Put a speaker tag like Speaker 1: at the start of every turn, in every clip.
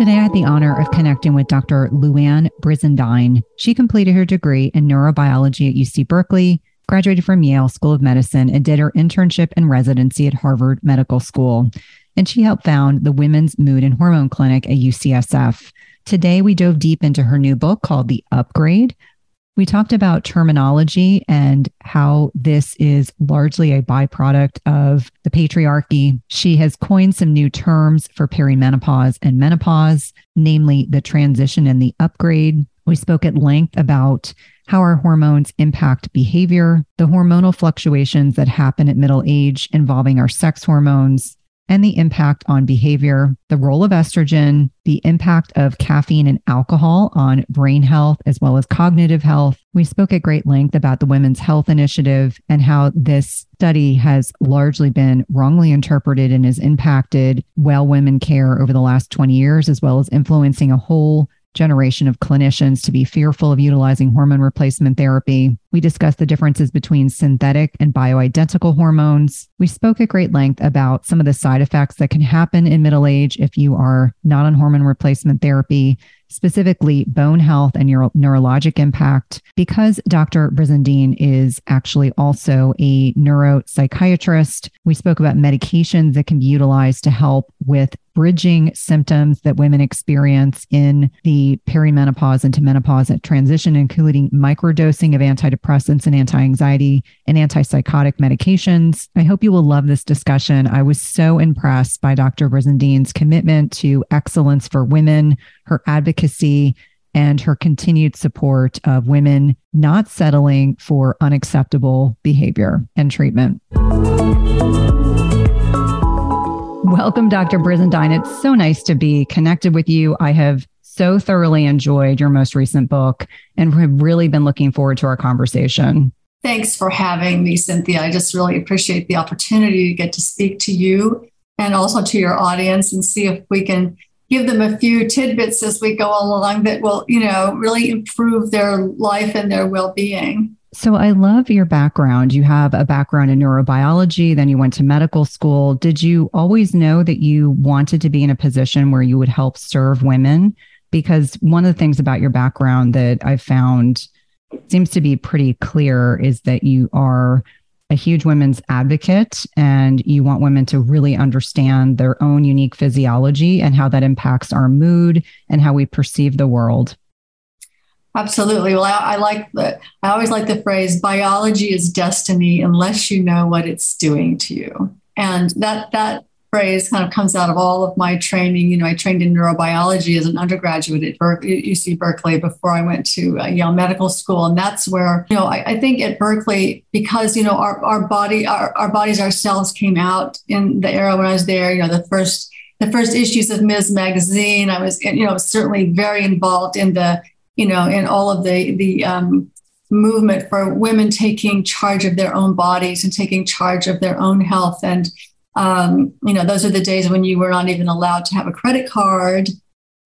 Speaker 1: Today, I had the honor of connecting with Dr. Louann Brizendine. She completed her degree in neurobiology at UC Berkeley, graduated from Yale School of Medicine, and did her internship and residency at Harvard Medical School. And she helped found the Women's Mood and Hormone Clinic at UCSF. Today, we dove deep into her new book called The Upgrade we talked about terminology and how this is largely a byproduct of the patriarchy. She has coined some new terms for perimenopause and menopause, namely the transition and the upgrade. We spoke at length about how our hormones impact behavior, the hormonal fluctuations that happen at middle age involving our sex hormones, and the impact on behavior, the role of estrogen, the impact of caffeine and alcohol on brain health as well as cognitive health. We spoke at great length about the Women's Health Initiative and how this study has largely been wrongly interpreted and has impacted well women care over the last 20 years, as well as influencing a whole generation of clinicians to be fearful of utilizing hormone replacement therapy. We discussed the differences between synthetic and bioidentical hormones. We spoke at great length about some of the side effects that can happen in middle age if you are not on hormone replacement therapy, specifically bone health and neuro- neurologic impact. Because Dr. Brizendine is actually also a neuropsychiatrist, we spoke about medications that can be utilized to help with bridging symptoms that women experience in the perimenopause into menopause transition, including microdosing of antidepressants and anti anxiety and antipsychotic medications. I hope you will love this discussion. I was so impressed by Dr. Brizendine's commitment to excellence for women, her advocacy, and her continued support of women not settling for unacceptable behavior and treatment. Welcome, Dr. Brizendine. It's so nice to be connected with you. I have so thoroughly enjoyed your most recent book and have really been looking forward to our conversation.
Speaker 2: Thanks for having me, Cynthia. I just really appreciate the opportunity to get to speak to you and also to your audience and see if we can give them a few tidbits as we go along that will, you know, really improve their life and their well-being.
Speaker 1: So I love your background. You have a background in neurobiology, then you went to medical school. Did you always know that you wanted to be in a position where you would help serve women? Because one of the things about your background that I found seems to be pretty clear is that you are a huge women's advocate and you want women to really understand their own unique physiology and how that impacts our mood and how we perceive the world.
Speaker 2: Absolutely. Well, I, I, like the, I always like the phrase biology is destiny unless you know what it's doing to you. And that, that phrase kind of comes out of all of my training. You know, I trained in neurobiology as an undergraduate at Berkeley, UC Berkeley before I went to uh, Yale Medical School. And that's where, you know, I, I, think at Berkeley, because, you know, our, our body, our, our bodies ourselves came out in the era when I was there, you know, the first the first issues of Ms. Magazine. I was, you know, certainly very involved in the you know, in all of the the um, movement for women taking charge of their own bodies and taking charge of their own health. And um, you know, those are the days when you were not even allowed to have a credit card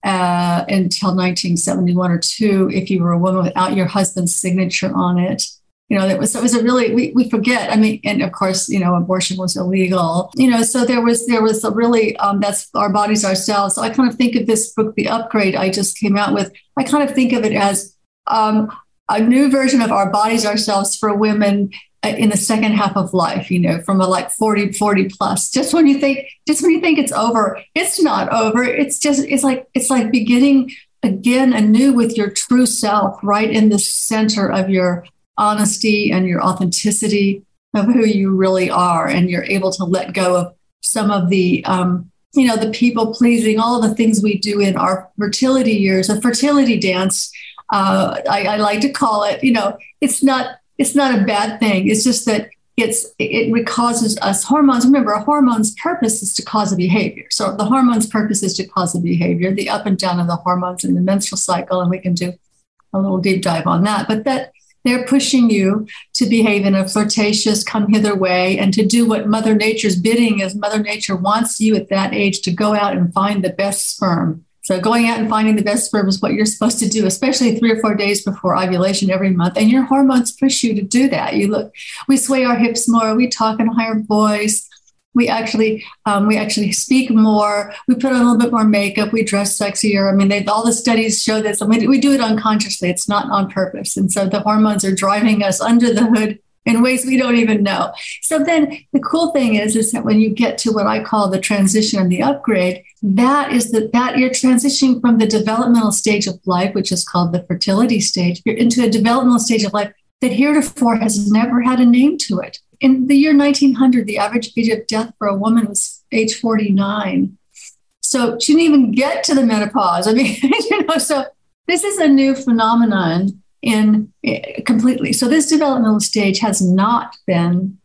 Speaker 2: uh, until 1971 or two if you were a woman without your husband's signature on it you know, it was it was a really we, we forget. I mean, and of course, you know, abortion was illegal. You know, so there was there was a really um, that's our bodies ourselves. So I kind of think of this book, The Upgrade, I just came out with. I kind of think of it as um, a new version of our bodies ourselves for women uh, in the second half of life. You know, from a like 40 40 plus. Just when you think just when you think it's over, it's not over. It's just it's like it's like beginning again anew with your true self right in the center of your honesty and your authenticity of who you really are and you're able to let go of some of the um, you know the people pleasing all the things we do in our fertility years a fertility dance uh, I, I, like to call it you know it's not it's not a bad thing. It's just that it's it causes us hormones. Remember a hormone's purpose is to cause a behavior. So the hormone's purpose is to cause a behavior the up and down of the hormones in the menstrual cycle and we can do a little deep dive on that. But that they're pushing you to behave in a flirtatious, come hither way and to do what Mother Nature's bidding is. Mother Nature wants you at that age to go out and find the best sperm. So going out and finding the best sperm is what you're supposed to do, especially three or four days before ovulation every month. And your hormones push you to do that. You look, we sway our hips more, we talk in a higher voice, we actually um, we actually speak more. We put on a little bit more makeup. We dress sexier. I mean all the studies show this we do it unconsciously. It's not on purpose. And so the hormones are driving us under the hood in ways we don't even know. So then the cool thing is is that when you get to what i call the transition and the upgrade that is that that you're transitioning from the developmental stage of life which is called the fertility stage you're into a developmental stage of life that heretofore has never had a name to it in the year 1900, the average age of death for a woman was age 49. So she didn't even get to the menopause. I mean, you know, so this is a new phenomenon in eh, completely. So this developmental stage has not been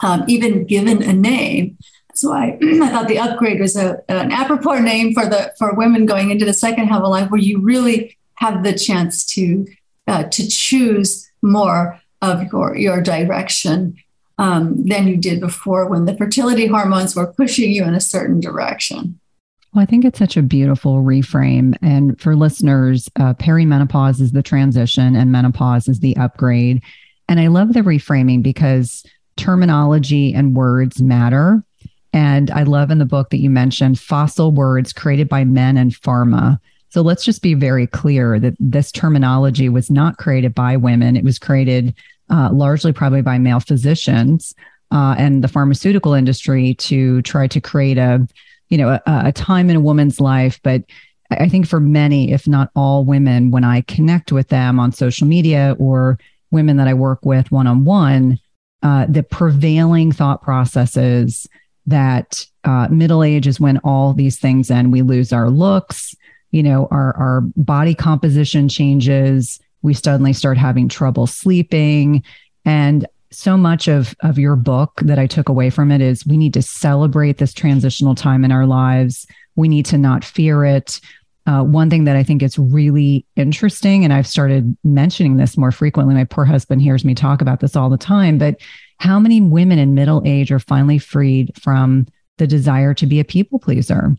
Speaker 2: um, even given a name. So I, I thought the upgrade was a, an apropos name for the for women going into the second half of life, where you really have the chance to uh, to choose more of your your direction um, than you did before when the fertility hormones were pushing you in a certain direction.
Speaker 1: Well, I think it's such a beautiful reframe. And for listeners, uh, perimenopause is the transition and menopause is the upgrade. And I love the reframing because terminology and words matter. And I love in the book that you mentioned fossil words created by men and pharma. So let's just be very clear that this terminology was not created by women. It was created uh, largely probably by male physicians uh, and the pharmaceutical industry to try to create a, you know, a, a time in a woman's life. But I think for many, if not all women, when I connect with them on social media or women that I work with one on one, the prevailing thought processes that uh, middle age is when all these things end. We lose our looks, you know, our our body composition changes we suddenly start having trouble sleeping and so much of of your book that I took away from it is we need to celebrate this transitional time in our lives. We need to not fear it. Uh, one thing that I think is really interesting, and I've started mentioning this more frequently. My poor husband hears me talk about this all the time, but how many women in middle age are finally freed from the desire to be a people pleaser?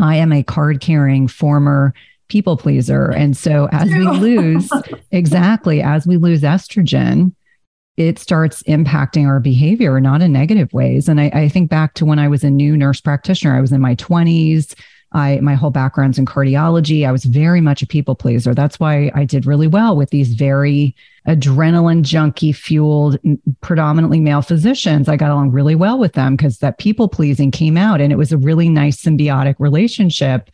Speaker 1: I am a card carrying former people pleaser. And so as we lose, exactly, as we lose estrogen, it starts impacting our behavior, not in negative ways. And I, I, think back to when I was a new nurse practitioner, I was in my 20s. I my whole background's in cardiology. I was very much a people pleaser. That's why I did really well with these very adrenaline junkie fueled, predominantly male physicians. I got along really well with them because that people pleasing came out and it was a really nice symbiotic relationship.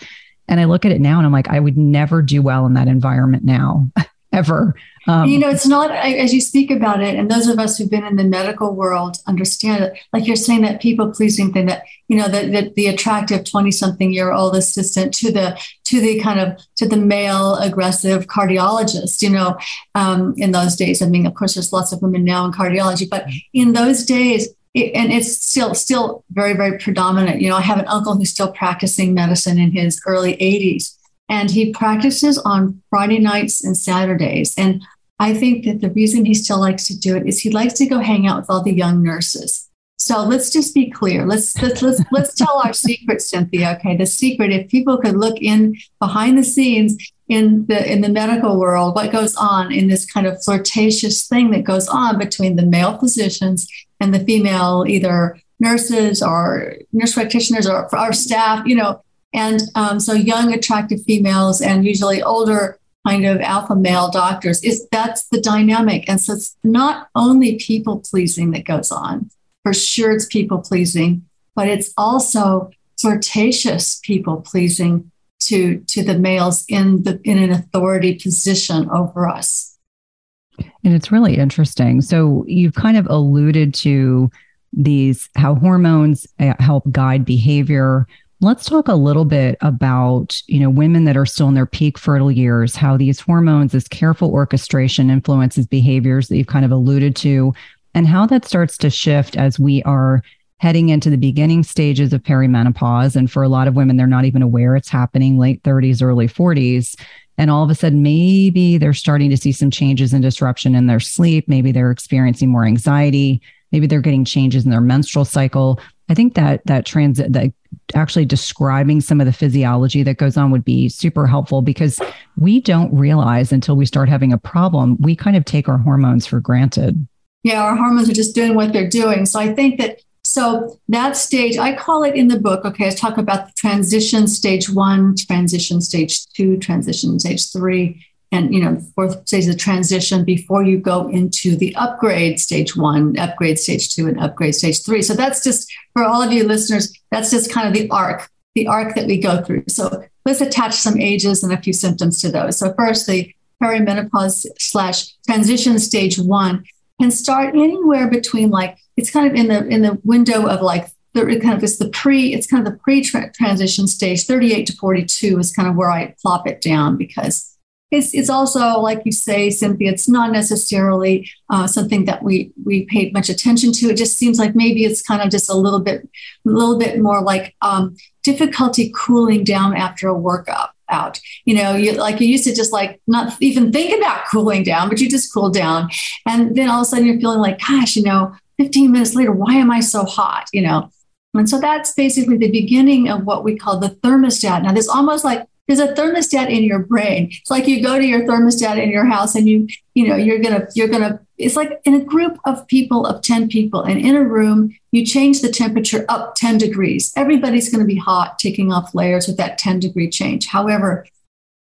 Speaker 1: And I look at it now and I'm like, I would never do well in that environment now, ever.
Speaker 2: Um, you know, it's not as you speak about it, and those of us who've been in the medical world understand it. Like you're saying that people pleasing thing that you know that the, the attractive twenty something year old assistant to the to the kind of to the male aggressive cardiologist. You know, um, in those days, I mean, of course, there's lots of women now in cardiology, but in those days, it, and it's still still very very predominant. You know, I have an uncle who's still practicing medicine in his early 80s, and he practices on Friday nights and Saturdays. And I think that the reason he still likes to do it is he likes to go hang out with all the young nurses. So let's just be clear. Let's let's let's, let's tell our secret, Cynthia. Okay, the secret. If people could look in behind the scenes in the in the medical world, what goes on in this kind of flirtatious thing that goes on between the male physicians and the female either nurses or nurse practitioners or our staff, you know, and um, so young, attractive females and usually older kind of alpha male doctors is that's the dynamic. And so it's not only people pleasing that goes on. For sure, it's people pleasing, but it's also flirtatious people pleasing to to the males in the in an authority position over us.
Speaker 1: And it's really interesting. So you've kind of alluded to these how hormones uh, help guide behavior. Let's talk a little bit about, you know, women that are still in their peak fertile years, how these hormones, this careful orchestration influences behaviors that you've kind of alluded to, and how that starts to shift as we are heading into the beginning stages of perimenopause. And for a lot of women, they're not even aware it's happening late 30s, early 40s. And all of a sudden, maybe they're starting to see some changes and disruption in their sleep. Maybe they're experiencing more anxiety. Maybe they're getting changes in their menstrual cycle. I think that that transit that actually describing some of the physiology that goes on would be super helpful because we don't realize until we start having a problem, we kind of take our hormones for granted.
Speaker 2: Yeah, our hormones are just doing what they're doing. So I think that so that stage, I call it in the book. Okay, I talk about the transition stage one, transition stage two, transition stage three, and you know, fourth stage of transition before you go into the upgrade stage one, upgrade stage two, and upgrade stage three. So that's just for all of you listeners, that's just kind of the arc, the arc that we go through. So let's attach some ages and a few symptoms to those. So first, the perimenopause slash transition stage one can start anywhere between like it's kind of in the in the window of like the kind of it's the pre it's kind of the pre transition stage. 38 to 42 is kind of where I plop it down because it's it's also like you say Cynthia it's not necessarily uh, something that we we paid much attention to. It just seems like maybe it's kind of just a little bit a little bit more like um, difficulty cooling down after a workout out. You know, you like you used to just like not even think about cooling down, but you just cool down. And then all of a sudden you're feeling like, gosh, you know, 15 minutes later, why am I so hot? You know, and so that's basically the beginning of what we call the thermostat. Now, there's almost like there's a thermostat in your brain. It's like you go to your thermostat in your house and you, you know, you're gonna, you're gonna, it's like in a group of people of 10 people and in a room, you change the temperature up 10 degrees. Everybody's gonna be hot, taking off layers with that 10 degree change. However,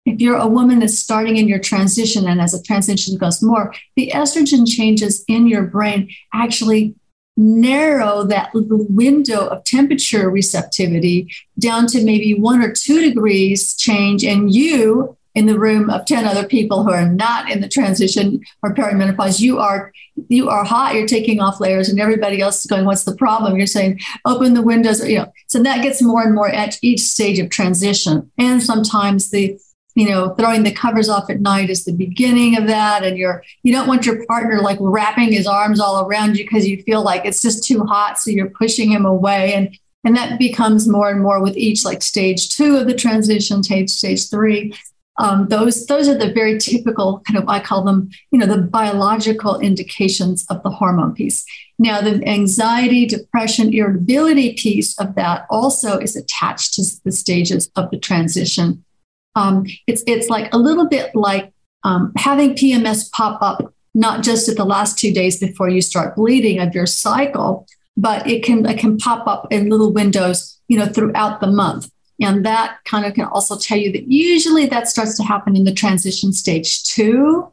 Speaker 2: if you're a woman that's starting in your transition and as a transition goes more, the estrogen changes in your brain actually narrow that window of temperature receptivity down to maybe one or two degrees change and you in the room of 10 other people who are not in the transition or perimenopause you are you are hot you're taking off layers and everybody else is going what's the problem? You're saying open the windows you know. So that gets more and more at each stage of transition. And sometimes the you know, throwing the covers off at night is the beginning of that. And you're, you don't want your partner like wrapping his arms all around you because you feel like it's just too hot. So you're pushing him away. And, and that becomes more and more with each like stage two of the transition, stage, stage three. Um, those those are the very typical kind of I call them you know the biological indications of the hormone piece. Now the anxiety, depression, irritability piece of that also is attached to the stages of the transition um, it's it's like a little bit like um, having PMS pop up not just at the last two days before you start bleeding of your cycle, but it can it can pop up in little windows, you know, throughout the month. And that kind of can also tell you that usually that starts to happen in the transition stage two,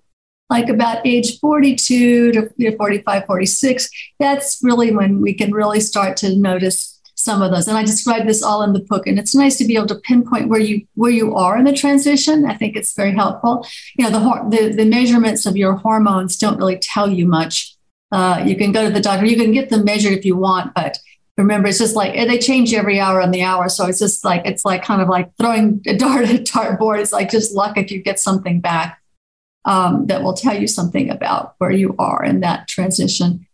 Speaker 2: like about age 42 to 45, 46. That's really when we can really start to notice some of those. And I describe this all in the book. And it's nice to be able to pinpoint where you where you are in the transition. I think it's very helpful. You know, the the, the measurements of your hormones don't really tell you much. Uh, you can go to the doctor. You can get them measured if you want, but remember, it's just like they change every hour on the hour. So it's just like it's like kind of like throwing a dart at a dartboard. It's like just luck if you get something back um, that will tell you something about where you are in that transition.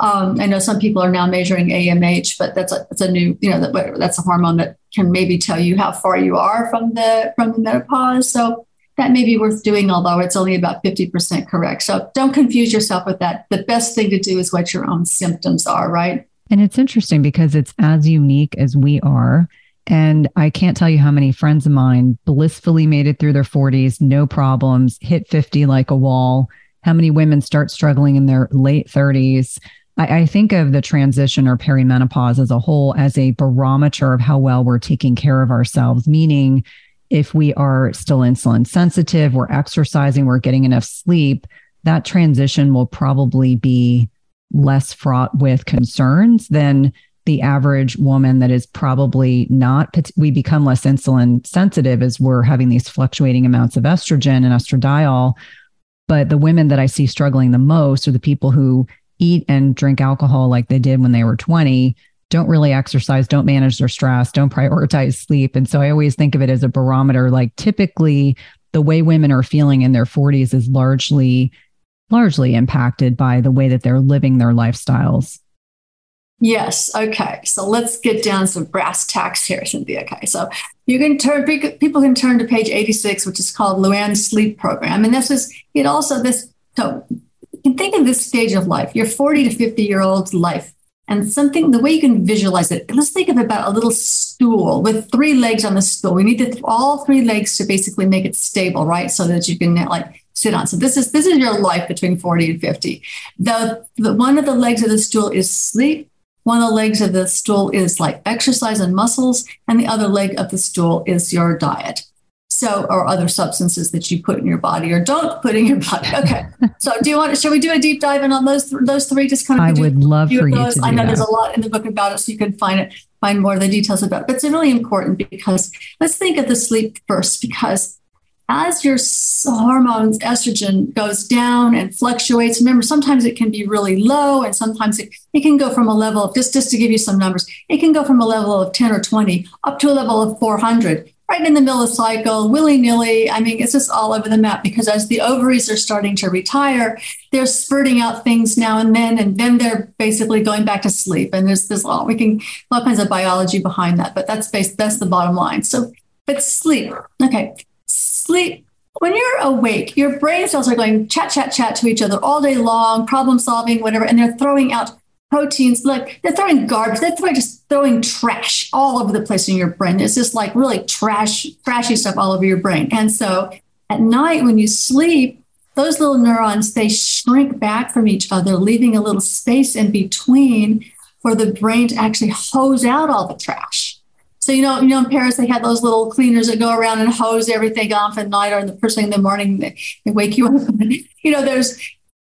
Speaker 2: Um, I know some people are now measuring AMH, but that's a, that's a new, you know, that, that's a hormone that can maybe tell you how far you are from the from the menopause. So that may be worth doing, although it's only about 50% correct. So don't confuse yourself with that. The best thing to do is what your own symptoms are, right?
Speaker 1: And it's interesting because it's as unique as we are. And I can't tell you how many friends of mine blissfully made it through their 40s, no problems, hit 50 like a wall. How many women start struggling in their late 30s? I, I think of the transition or perimenopause as a whole as a barometer of how well we're taking care of ourselves, meaning if we are still insulin sensitive, we're exercising, we're getting enough sleep, that transition will probably be less fraught with concerns than the average woman that is probably not we become less insulin sensitive as we're having these fluctuating amounts of estrogen and estradiol. But the women that i see struggling the most are the people who eat and drink alcohol like they did when they were 20 don't really exercise, don't manage their stress, don't prioritize sleep. And so I always think of it as a barometer. Like typically, the way women are feeling in their 40s is largely largely impacted by the way that they're living their lifestyles.
Speaker 2: Yes. Okay. So let's get down some brass tacks here, Cynthia. Okay. So you can turn people can turn to page 86, which is called Louann's Sleep Program, and this is it. Also, this so can think of this stage of life, your 40 to 50 year old life, and something the way you can visualize it. Let's think of about a little stool with three legs on the stool. We need to, all three legs to basically make it stable, right? So that you can like sit on. So this is this is your life between 40 and 50. The, the one of the legs of the stool is sleep one of the legs of the stool is like exercise and muscles, and the other leg of the stool is your diet. So, or other substances that you put in your body or don't put in your body. Okay. so, do you want? Should we do a deep dive in on those those three? Just kind of.
Speaker 1: I would love for you
Speaker 2: those.
Speaker 1: to.
Speaker 2: I know
Speaker 1: that.
Speaker 2: there's a lot in the book about it, so you can find it, find more of the details about it. But it's really important because let's think of the sleep first, because as your hormones, estrogen goes down and fluctuates, remember, sometimes it can be really low and sometimes it, it can go from a level of, just, just to give you some numbers, it can go from a level of 10 or 20 up to a level of 400, right in the middle of the cycle, willy nilly. I mean, it's just all over the map because as the ovaries are starting to retire, they're spurting out things now and then, and then they're basically going back to sleep. And there's, there's all, we can, all kinds of biology behind that, but that's based, that's the bottom line. So, but sleep, okay sleep, when you're awake, your brain cells are going chat, chat, chat to each other all day long, problem solving, whatever, and they're throwing out proteins like they're throwing garbage, they're throwing, just throwing trash all over the place in your brain. It's just like really trash, trashy stuff all over your brain. And so at night when you sleep, those little neurons they shrink back from each other, leaving a little space in between for the brain to actually hose out all the trash. So you know, you know, in Paris they had those little cleaners that go around and hose everything off at night or in the first thing in the morning they, they wake you up. you know, there's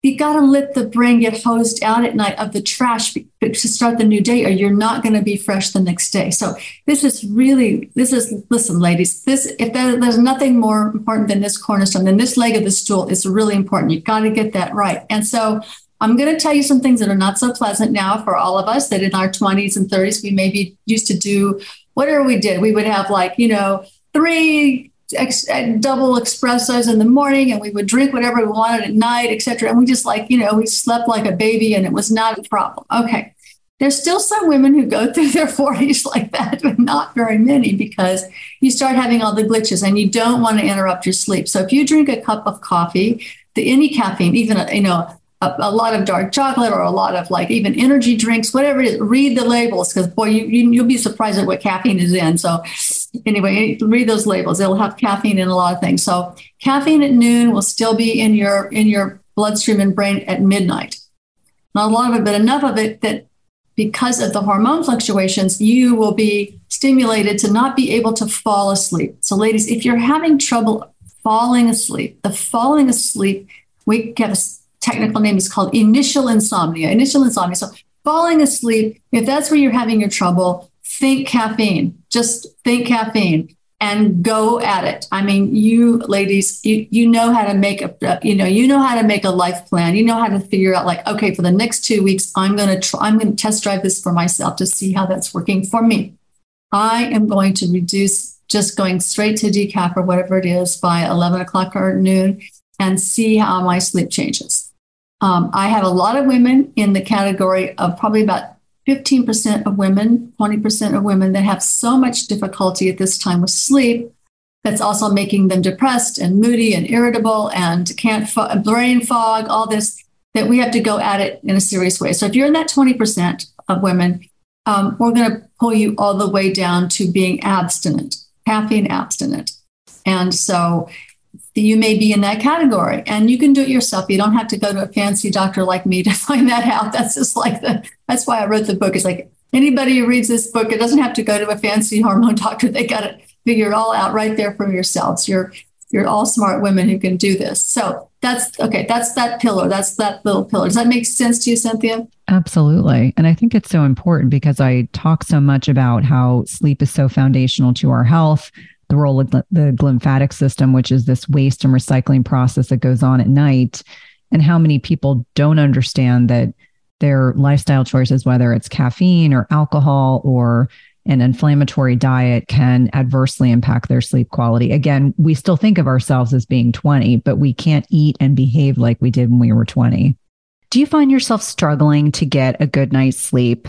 Speaker 2: you got to let the brain get hosed out at night of the trash to start the new day, or you're not going to be fresh the next day. So this is really this is listen, ladies. This if there, there's nothing more important than this cornerstone, then this leg of the stool is really important. You've got to get that right. And so I'm going to tell you some things that are not so pleasant now for all of us that in our 20s and 30s we maybe used to do whatever we did, we would have like, you know, three ex- uh, double espressos in the morning and we would drink whatever we wanted at night, etc. And we just like, you know, we slept like a baby and it was not a problem. Okay. There's still some women who go through their 40s like that, but not very many because you start having all the glitches and you don't want to interrupt your sleep. So if you drink a cup of coffee, the any caffeine, even you know a, a, lot of dark chocolate or a lot of like even energy drinks, whatever it is, read the labels because boy, you, you, will be surprised at what caffeine is in. So anyway, read those labels. It'll have caffeine in a lot of things. So caffeine at noon will still be in your in your bloodstream and brain at midnight. Not a lot of it, but enough of it that because of the hormone fluctuations, you will be stimulated to not be able to fall asleep. So, ladies, if you're having trouble falling asleep, the falling asleep, we have a technical name is called initial insomnia. Initial insomnia. So falling asleep, if that's where you're having your trouble, think caffeine. Just think caffeine and go at it. I mean, you ladies, you, you know how to make a, you know, you know how to make a life plan. You know how to figure out like, okay, for the next two weeks, I'm going to try, I'm to test drive this for myself to see how that's working for me. I am going to reduce just going straight to decaf or whatever it is by 11 o'clock or noon and see how my sleep changes. Um, I have a lot of women in the category of probably about 15% of women, 20% of women that have so much difficulty at this time with sleep that's also making them depressed and moody and irritable and can't fo- brain fog, all this that we have to go at it in a serious way. So if you're in that 20% of women, um, we're going to pull you all the way down to being abstinent, caffeine abstinent. And so you may be in that category. And you can do it yourself. You don't have to go to a fancy doctor like me to find that out. That's just like the that's why i wrote the book. It's like anybody who reads this book it doesn't have to go to a fancy hormone doctor. They got to figure it all out right there for yourselves. You're you're all smart women who can do this. So that's okay that's that pillar that's that little pillar does that make sense to you cynthia?
Speaker 1: Absolutely. And i think it's so important because i talk so much about how sleep is so foundational to our health the role of the glymphatic system, which is this waste and recycling process that goes on at night, and how many people don't understand that their lifestyle choices, whether it's caffeine or alcohol or an inflammatory diet, can adversely impact their sleep quality. Again, we still think of ourselves as being 20, but we can't eat and behave like we did when we were 20. Do you find yourself struggling to get a good night's sleep?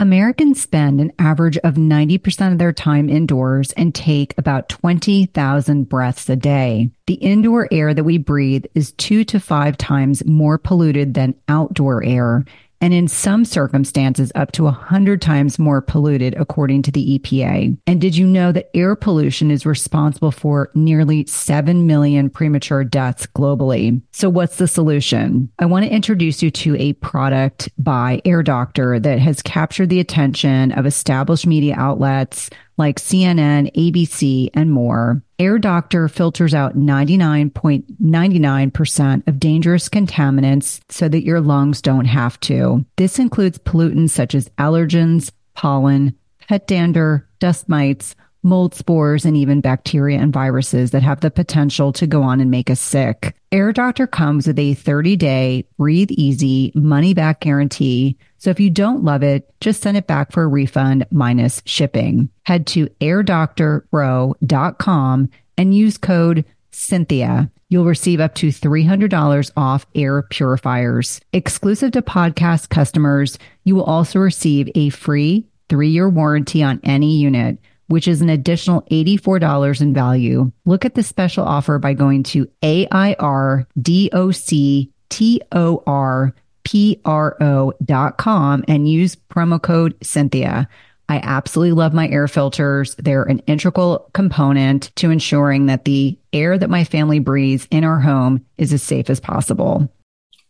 Speaker 1: Americans spend an average of 90% of their time indoors and take about 20,000 breaths a day. The indoor air that we breathe is two to five times more polluted than outdoor air and in some circumstances up to 100 times more polluted, according to the EPA. And did you know that air pollution is responsible for nearly 7 million premature deaths globally? So, what's the solution? I want to introduce you to a product by Air Doctor that has captured the attention of established media outlets like CNN, ABC, and more. Air Doctor filters out 99.99% of dangerous contaminants so that your lungs don't have to. This includes pollutants such as allergens, pollen, pet dander, dust mites, mold spores, and even bacteria and viruses that have the potential to go on and make us sick. Air Doctor comes with a 30 day breathe easy money back guarantee. So if you don't love it, just send it back for a refund minus shipping. Head to airdoctorpro.com and use code Cynthia. You'll receive up to $300 off air purifiers. Exclusive to podcast customers, you will also receive a free three year warranty on any unit which is an additional $84 in value. Look at the special offer by going to AIRDOCTORPRO.com and use promo code Cynthia. I absolutely love my air filters. They're an integral component to ensuring that the air that my family breathes in our home is as safe as possible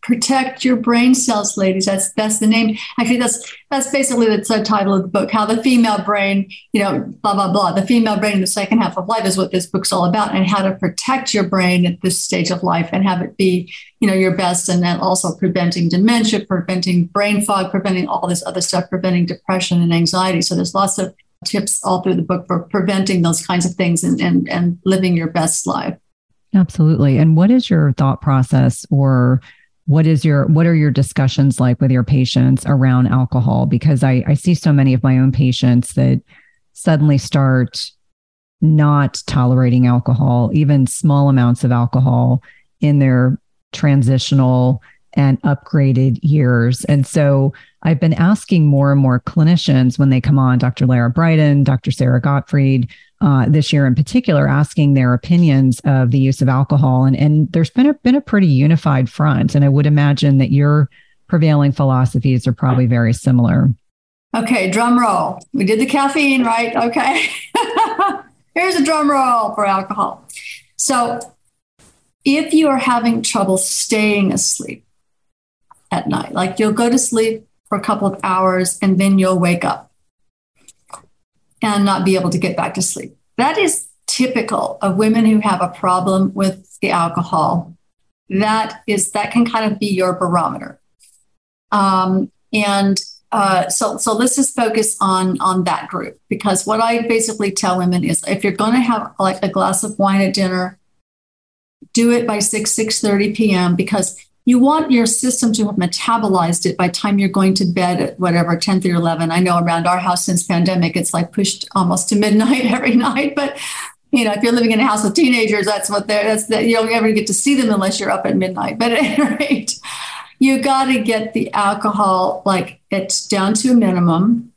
Speaker 2: protect your brain cells ladies. That's that's the name. Actually that's that's basically the subtitle of the book how the female brain you know blah blah blah. The female brain in the second half of life is what this book's all about and how to protect your brain at this stage of life and have it be you know your best and then also preventing dementia preventing brain fog preventing all this other stuff preventing depression and anxiety. So there's lots of tips all through the book for preventing those kinds of things and and, and living your best life.
Speaker 1: Absolutely. And what is your thought process or what is your what are your discussions like with your patients around alcohol? Because i i see so many of my own patients that suddenly start not tolerating alcohol even small amounts of alcohol in their transitional and upgraded years and so i've been asking more and more clinicians when they come on dr lara briden dr Sara gottfried uh, this year in particular, asking their opinions of the use of alcohol, and and there's been a been a pretty unified front, and I would imagine that your prevailing philosophies are probably very similar.
Speaker 2: Okay, drum roll. We did the caffeine, right? Okay. Here's a drum roll for alcohol. So, if you are having trouble staying asleep at night, like you'll go to sleep for a couple of hours and then you'll wake up and not be able to get back to sleep. That is typical of women who have a problem with the alcohol. That is that can kind of be your barometer. Um, and uh, so so let's just focus on on that group because what I basically tell women is if you're going to have like a glass of wine at dinner, do it by six six thirty p.m. because you want your system to have metabolized it by time you're going to bed at whatever 10 or 11 i know around our house since pandemic it's like pushed almost to midnight every night but you know if you're living in a house with teenagers that's what they're that's that you don't ever get to see them unless you're up at midnight. But at any rate you got to get the alcohol like it's down to a minimum.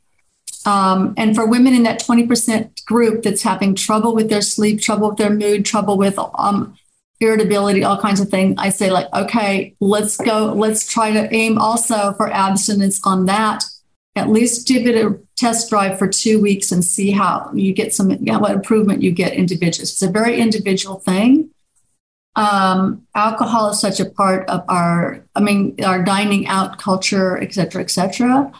Speaker 2: Um, and for women in that 20% group that's having trouble with their sleep trouble with their mood trouble with um, irritability, all kinds of things. I say, like, okay, let's go, let's try to aim also for abstinence on that. At least give it a test drive for two weeks and see how you get some, yeah, what improvement you get individuals. It's a very individual thing. Um, alcohol is such a part of our, I mean, our dining out culture, et cetera, et cetera.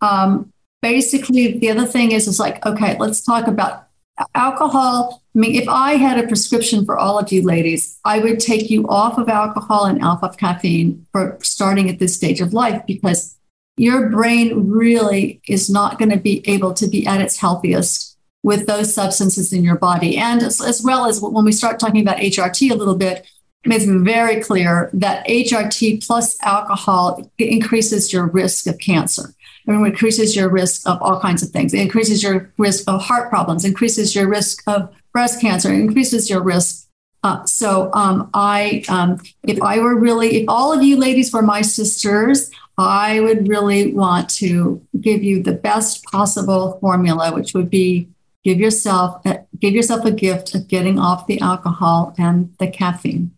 Speaker 2: Um, basically, the other thing is, is like, okay, let's talk about alcohol, I mean, if I had a prescription for all of you ladies, I would take you off of alcohol and off of caffeine for starting at this stage of life because your brain really is not going to be able to be at its healthiest with those substances in your body. And as, as well as when we start talking about HRT a little bit, it's very clear that HRT plus alcohol increases your risk of cancer it increases your risk of all kinds of things. It increases your risk of heart problems, increases your risk of breast cancer, increases your risk. Uh, so um, I, um, if I were really, if all of you ladies were my sisters, I would really want to give you the best possible formula, which would be give yourself give yourself a gift of getting off the alcohol and the caffeine.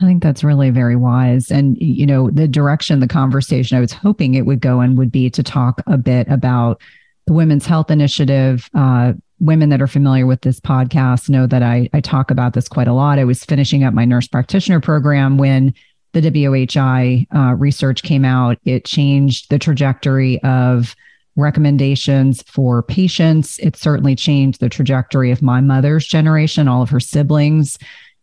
Speaker 1: I think that's really very wise. And, you know, the direction the conversation I was hoping it would go in would be to talk a bit about the Women's Health Initiative. Uh, women that are familiar with this podcast know that I, I talk about this quite a lot. I was finishing up my nurse practitioner program when the WHI uh, research came out. It changed the trajectory of recommendations for patients. It certainly changed the trajectory of my mother's generation, all of her siblings.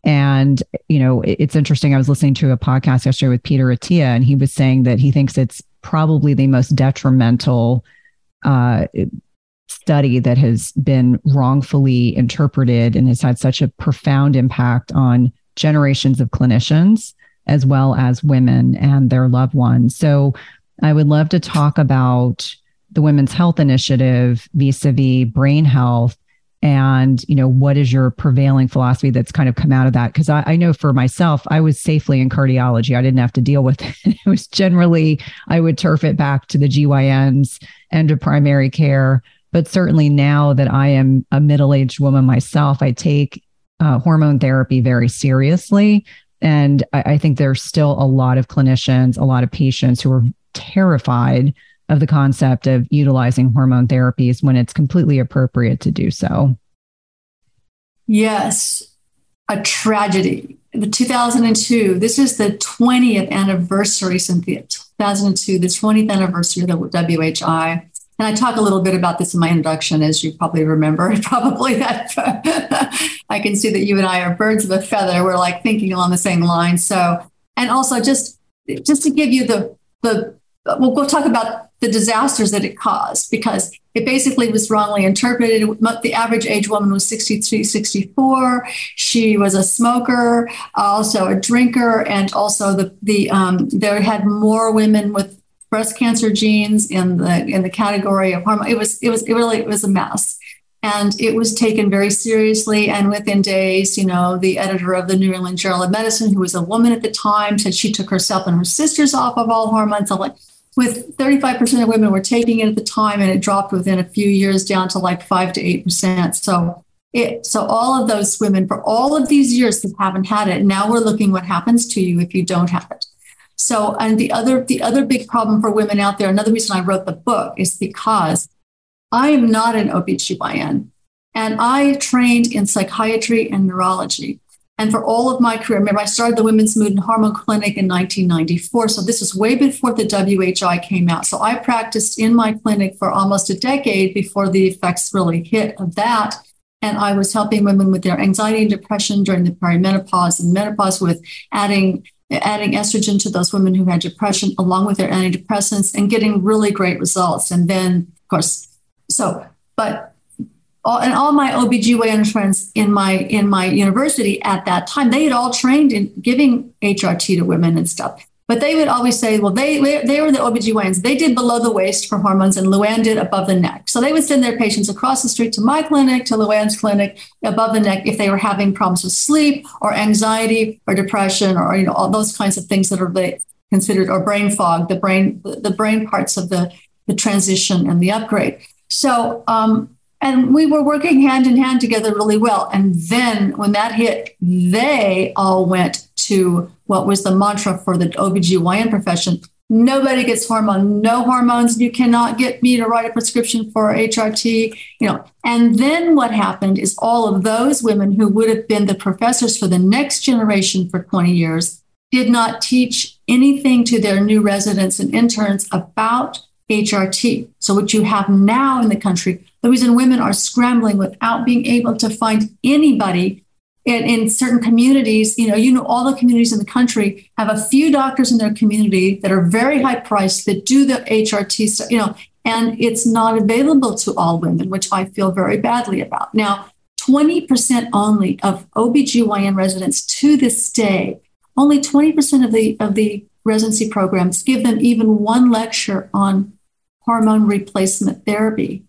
Speaker 1: And, you know, it's interesting. I was listening to a podcast yesterday with Peter Attia, and he was saying that he thinks it's probably the most detrimental uh, study that has been wrongfully interpreted and has had such a profound impact on generations of clinicians as well as women and their loved ones. So I would love to talk about the Women's Health Initiative vis a vis brain health and you know what is your prevailing philosophy that's kind of come out of that? Because I, I, know for myself i was safely in cardiology. I didn't have to deal with it. It was generally i would turf it back to the gyns and to primary care. But certainly now that i am a middle-aged woman myself i take uh, hormone therapy very seriously. And I, I think there's still a lot of clinicians a lot of patients who are terrified of the concept of utilizing hormone therapies when it's completely appropriate to do so.
Speaker 2: Yes, a tragedy. The 2002, this is the 20th anniversary, Cynthia, 2002, the 20th anniversary of the WHI. And I talk a little bit about this in my introduction, as you probably remember. Probably that I can see that you and I are birds of a feather. We're like thinking along the same line. So, and also just just to give you the the we'll, we'll talk about the disasters that it caused because it basically was wrongly interpreted. The average age woman was 63, 64. She was a smoker, also a drinker, and also the the um, there had more women with breast cancer genes in the in the category of hormone. It was it was it really it was a mess. And it was taken very seriously. And within days, you know, the editor of the New England Journal of Medicine, who was a woman at the time, said she took herself and her sisters off of all hormones. I'm like, with 35% of women were taking it at the time and it dropped within a few years down to like 5 to 8%. So it, so all of those women for all of these years that haven't had it, now we're looking what happens to you if you don't have it. So and the other the other big problem for women out there, another reason I wrote the book is because I am not an OBGYN and I trained in psychiatry and neurology. And for all of my career, remember, I started the Women's Mood and Hormone Clinic in 1994. So this was way before the WHI came out. So I practiced in my clinic for almost a decade before the effects really hit of that. And I was helping women with their anxiety and depression during the perimenopause and menopause with adding adding estrogen to those women who had depression along with their antidepressants and getting really great results. And then, of course, so, but all, and all my OBGYN friends in my in my university at that time, they had all trained in giving HRT to women and stuff. But they would always say, well, they, they were the OBGYNs. They did below the waist for hormones and Louann did above the neck. So they would send their patients across the street to my clinic, to Louann's clinic, above the neck if they were having problems with sleep or anxiety or depression or, you know, all those kinds of things that are considered or brain fog, the brain, the brain parts of the, the transition and the upgrade. So, um, and we were working hand in hand together really well. And then when that hit, they all went to what was the mantra for the OBGYN profession. Nobody gets hormone, no hormones. You cannot get me to write a prescription for HRT, you know. And then what happened is all of those women who would have been the professors for the next generation for 20 years did not teach anything to their new residents and interns about HRT. So what you have now in the country, the reason women are scrambling without being able to find anybody in, in, certain communities, you know, you know, all the communities in the country have a few doctors in their community that are very high priced that do the HRT you know, and it's not available to all women, which I feel very badly about. Now, 20% only of OBGYN residents to this day, only 20% of the of the residency programs give them even one lecture on hormone replacement therapy.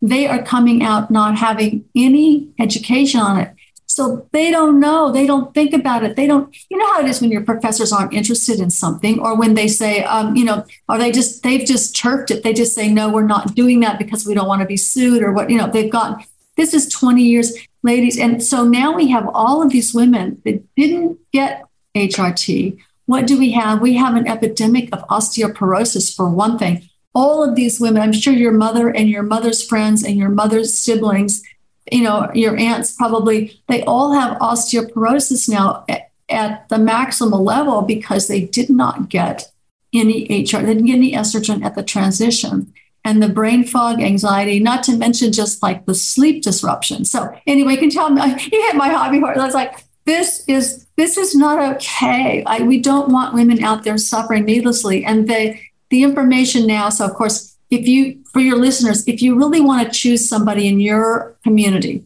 Speaker 2: They are coming out not having any education on it. So they don't know. They don't think about it. They don't, you know how it is when your professors aren't interested in something or when they say, um, you know, or they just, they've just chirped it. They just say, no, we're not doing that because we don't want to be sued or what, you know, they've got, this is 20 years, ladies. And so now we have all of these women that didn't get HRT. What do we have? We have an epidemic of osteoporosis for one thing. All of these women, I'm sure your mother and your mother's friends and your mother's siblings you know, your aunts probably, they all have osteoporosis now at, at the maximal level because they did not get any HR, they didn't get any estrogen at the transition. And the brain fog, anxiety, not to mention just like the sleep disruption. So anyway, you can tell me you hit my hobby horse. I was like, this is this is not okay. I, we don't want women out there suffering needlessly. And the the information now. So of course, if you, for your listeners, if you really want to choose somebody in your community,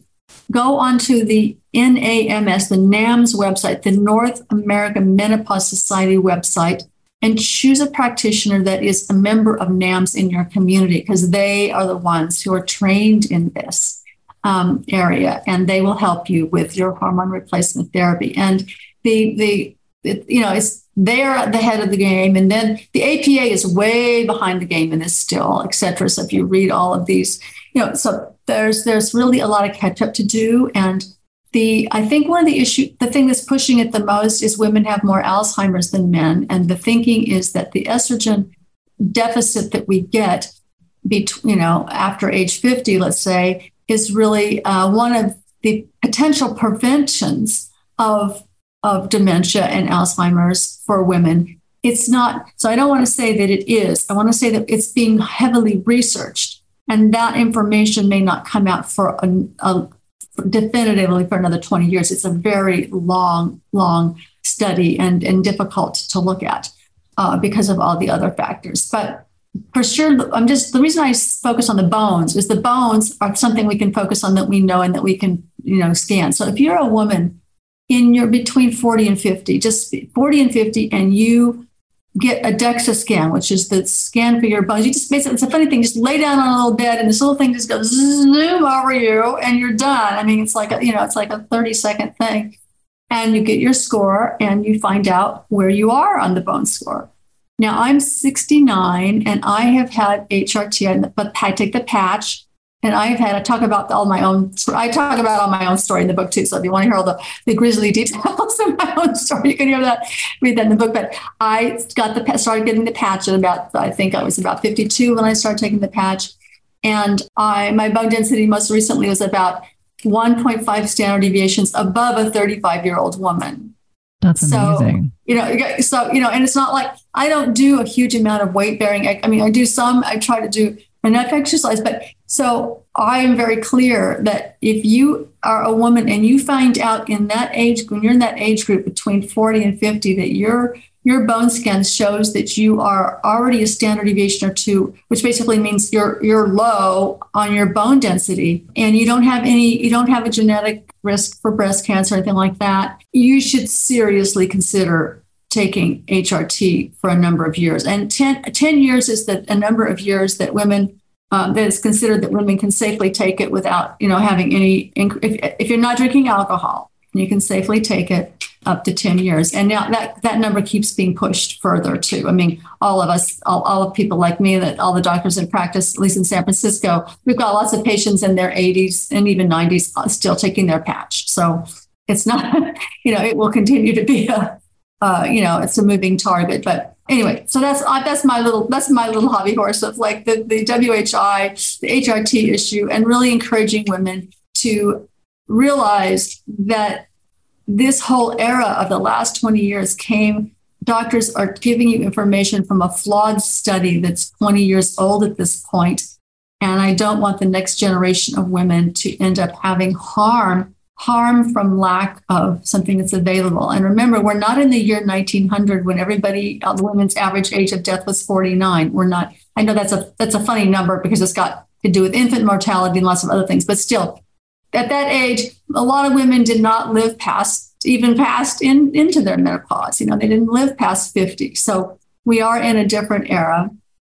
Speaker 2: go onto the NAMS, the NAMS website, the North American Menopause Society website, and choose a practitioner that is a member of NAMS in your community because they are the ones who are trained in this um, area and they will help you with your hormone replacement therapy. And the, the, it, you know, it's they're at the head of the game. And then the APA is way behind the game and is still, et cetera. So if you read all of these, you know, so there's there's really a lot of catch up to do. And the I think one of the issue, the thing that's pushing it the most is women have more Alzheimer's than men. And the thinking is that the estrogen deficit that we get between, you know, after age 50, let's say, is really uh, one of the potential preventions of of dementia and Alzheimer's for women. It's not, so I don't want to say that it is. I want to say that it's being heavily researched, and that information may not come out for a, a definitively for another 20 years. It's a very long, long study and, and difficult to look at uh, because of all the other factors. But for sure, I'm just the reason I focus on the bones is the bones are something we can focus on that we know and that we can, you know, scan. So if you're a woman in your between 40 and 50, just 40 and 50, and you get a DEXA scan, which is the scan for your bones. You just basically, it's a funny thing, just lay down on a little bed and this little thing just goes zoom over you and you're done. I mean, it's like, a, you know, it's like a 30 second thing. And you get your score and you find out where you are on the bone score. Now I'm 69 and I have had HRT, but I take the patch and I've had, I talk about all my own, I talk about all my own story in the book too. So if you want to hear all the, the grisly details of my own story, you can hear that, read that in the book. But I got the, started getting the patch at about, I think I was about 52 when I started taking the patch. And I, my bone density most recently was about 1.5 standard deviations above a 35 year old woman.
Speaker 1: That's amazing.
Speaker 2: So, you know, so, you know, and it's not like I don't do a huge amount of weight bearing. I, I mean, I do some, I try to do enough exercise, but so I am very clear that if you are a woman and you find out in that age, when you're in that age group between 40 and 50, that your your bone scan shows that you are already a standard deviation or two, which basically means you're you're low on your bone density and you don't have any, you don't have a genetic risk for breast cancer or anything like that, you should seriously consider taking HRT for a number of years. And 10, 10 years is the a number of years that women um, that it's considered that women can safely take it without, you know, having any. If, if you're not drinking alcohol, you can safely take it up to 10 years. And now that, that number keeps being pushed further too. I mean, all of us, all, all of people like me, that all the doctors in practice, at least in San Francisco, we've got lots of patients in their 80s and even 90s uh, still taking their patch. So it's not, you know, it will continue to be a, uh, you know, it's a moving target. But anyway, so that's uh, that's my little that's my little hobby horse of like the the WHI, the HRT issue, and really encouraging women to realize that this whole era of the last 20 years came doctors are giving you information from a flawed study that's 20 years old at this point and i don't want the next generation of women to end up having harm harm from lack of something that's available. And remember, we're not in the year 1900 when everybody, uh, the women's average age of death was 49. We're not. I know that's a that's a funny number because it's got to do with infant mortality and lots of other things. But still, at that age, a lot of women did not live past even past in into their menopause. You know, they didn't live past 50. So we are in a different era.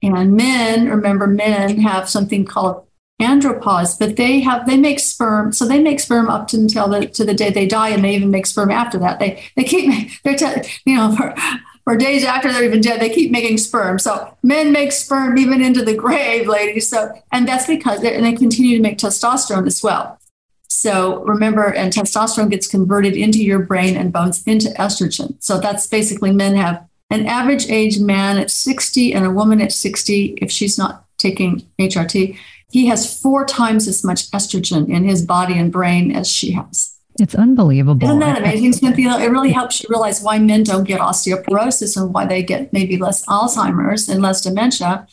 Speaker 2: And men, remember, men have something called andropause, but they have they make sperm, so they make sperm up until the to the day they die, and they even make sperm after that. They they keep they're te- you know for for days after they're even dead, they keep making sperm. So men make sperm even into the grave, ladies. So and that's because and they continue to make testosterone as well. So remember, and testosterone gets converted into your brain and bones into estrogen. So that's basically men have an average age man at 60 and a woman at 60 if she's not taking HRT he has four times as much estrogen in his body and brain as she has.
Speaker 1: It's unbelievable.
Speaker 2: Isn't that amazing, Cynthia? It really helps you realize why men don't get osteoporosis and why they get maybe less Alzheimer's and less dementia.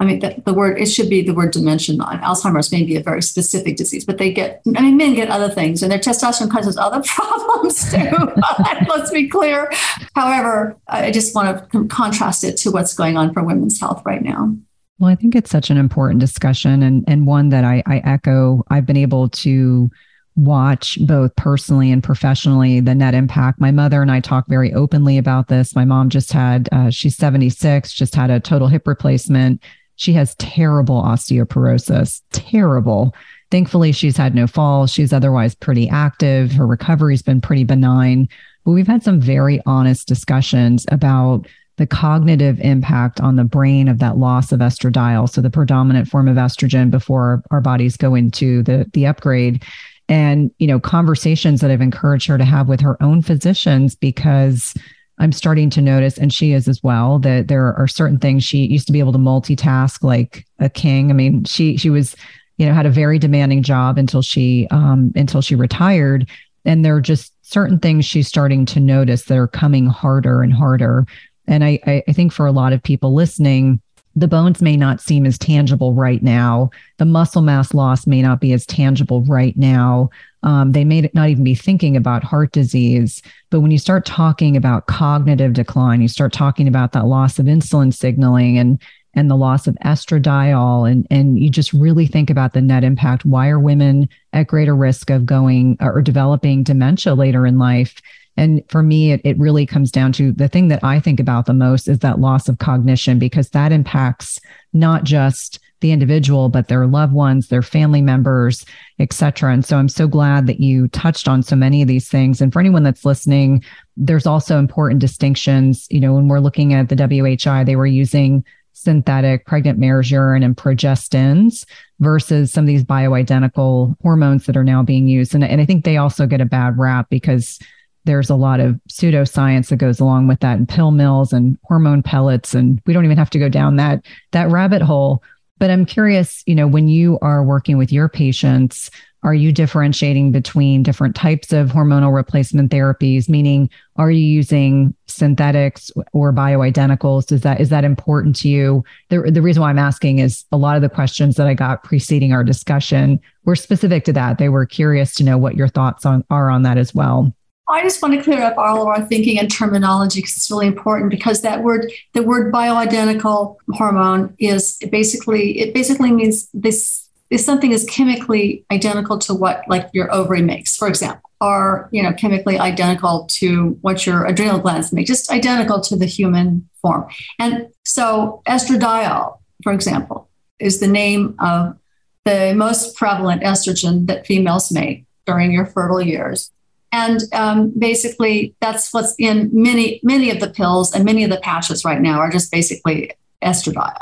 Speaker 2: I mean, the, the word, it should be the word dementia, not Alzheimer's may be a very specific disease, but they get, I mean, men get other things and their testosterone causes other problems too. Let's be clear. However, I just want to contrast it to what's going on for women's health right now.
Speaker 1: Well, I think it's such an important discussion and, and one that I, I echo. I've been able to watch both personally and professionally the net impact. My mother and I talk very openly about this. My mom just had, uh, she's 76, just had a total hip replacement. She has terrible osteoporosis, terrible. Thankfully, she's had no falls. She's otherwise pretty active. Her recovery's been pretty benign. But we've had some very honest discussions about the cognitive impact on the brain of that loss of estradiol, so the predominant form of estrogen before our bodies go into the the upgrade. And you know conversations that I've encouraged her to have with her own physicians because I'm starting to notice and she is as well that there are certain things she used to be able to multitask like a king. I mean, she she was you know had a very demanding job until she um until she retired. And there are just certain things she's starting to notice that are coming harder and harder and I, I think for a lot of people listening, the bones may not seem as tangible right now. The muscle mass loss may not be as tangible right now. Um, they may not even be thinking about heart disease. But when you start talking about cognitive decline, you start talking about that loss of insulin signaling and and the loss of estradiol and and you just really think about the net impact why are women at greater risk of going or developing dementia later in life and for me, it, it really comes down to the thing that I think about the most is that loss of cognition, because that impacts not just the individual, but their loved ones, their family members, et cetera. And so I'm so glad that you touched on so many of these things. And for anyone that's listening, there's also important distinctions. You know, when we're looking at the WHI, they were using synthetic pregnant mare's urine and progestins versus some of these bioidentical hormones that are now being used. And, and I think they also get a bad rap because there's a lot of pseudoscience that goes along with that and pill mills and hormone pellets and we don't even have to go down that that rabbit hole but i'm curious you know when you are working with your patients are you differentiating between different types of hormonal replacement therapies? Meaning, are you using synthetics or bioidenticals? Is that is that important to you? The, the reason why I'm asking is a lot of the questions that I got preceding our discussion were specific to that. They were curious to know what your thoughts on are on that as well.
Speaker 2: I just want to clear up all of our thinking and terminology because it's really important because that word, the word bioidentical hormone is basically, it basically means this if something is chemically identical to what like your ovary makes, for example, or you know, chemically identical to what your adrenal glands make, just identical to the human form. And so estradiol, for example, is the name of the most prevalent estrogen that females make during your fertile years. And um, basically, that's what's in many, many of the pills and many of the patches right now are just basically estradiol.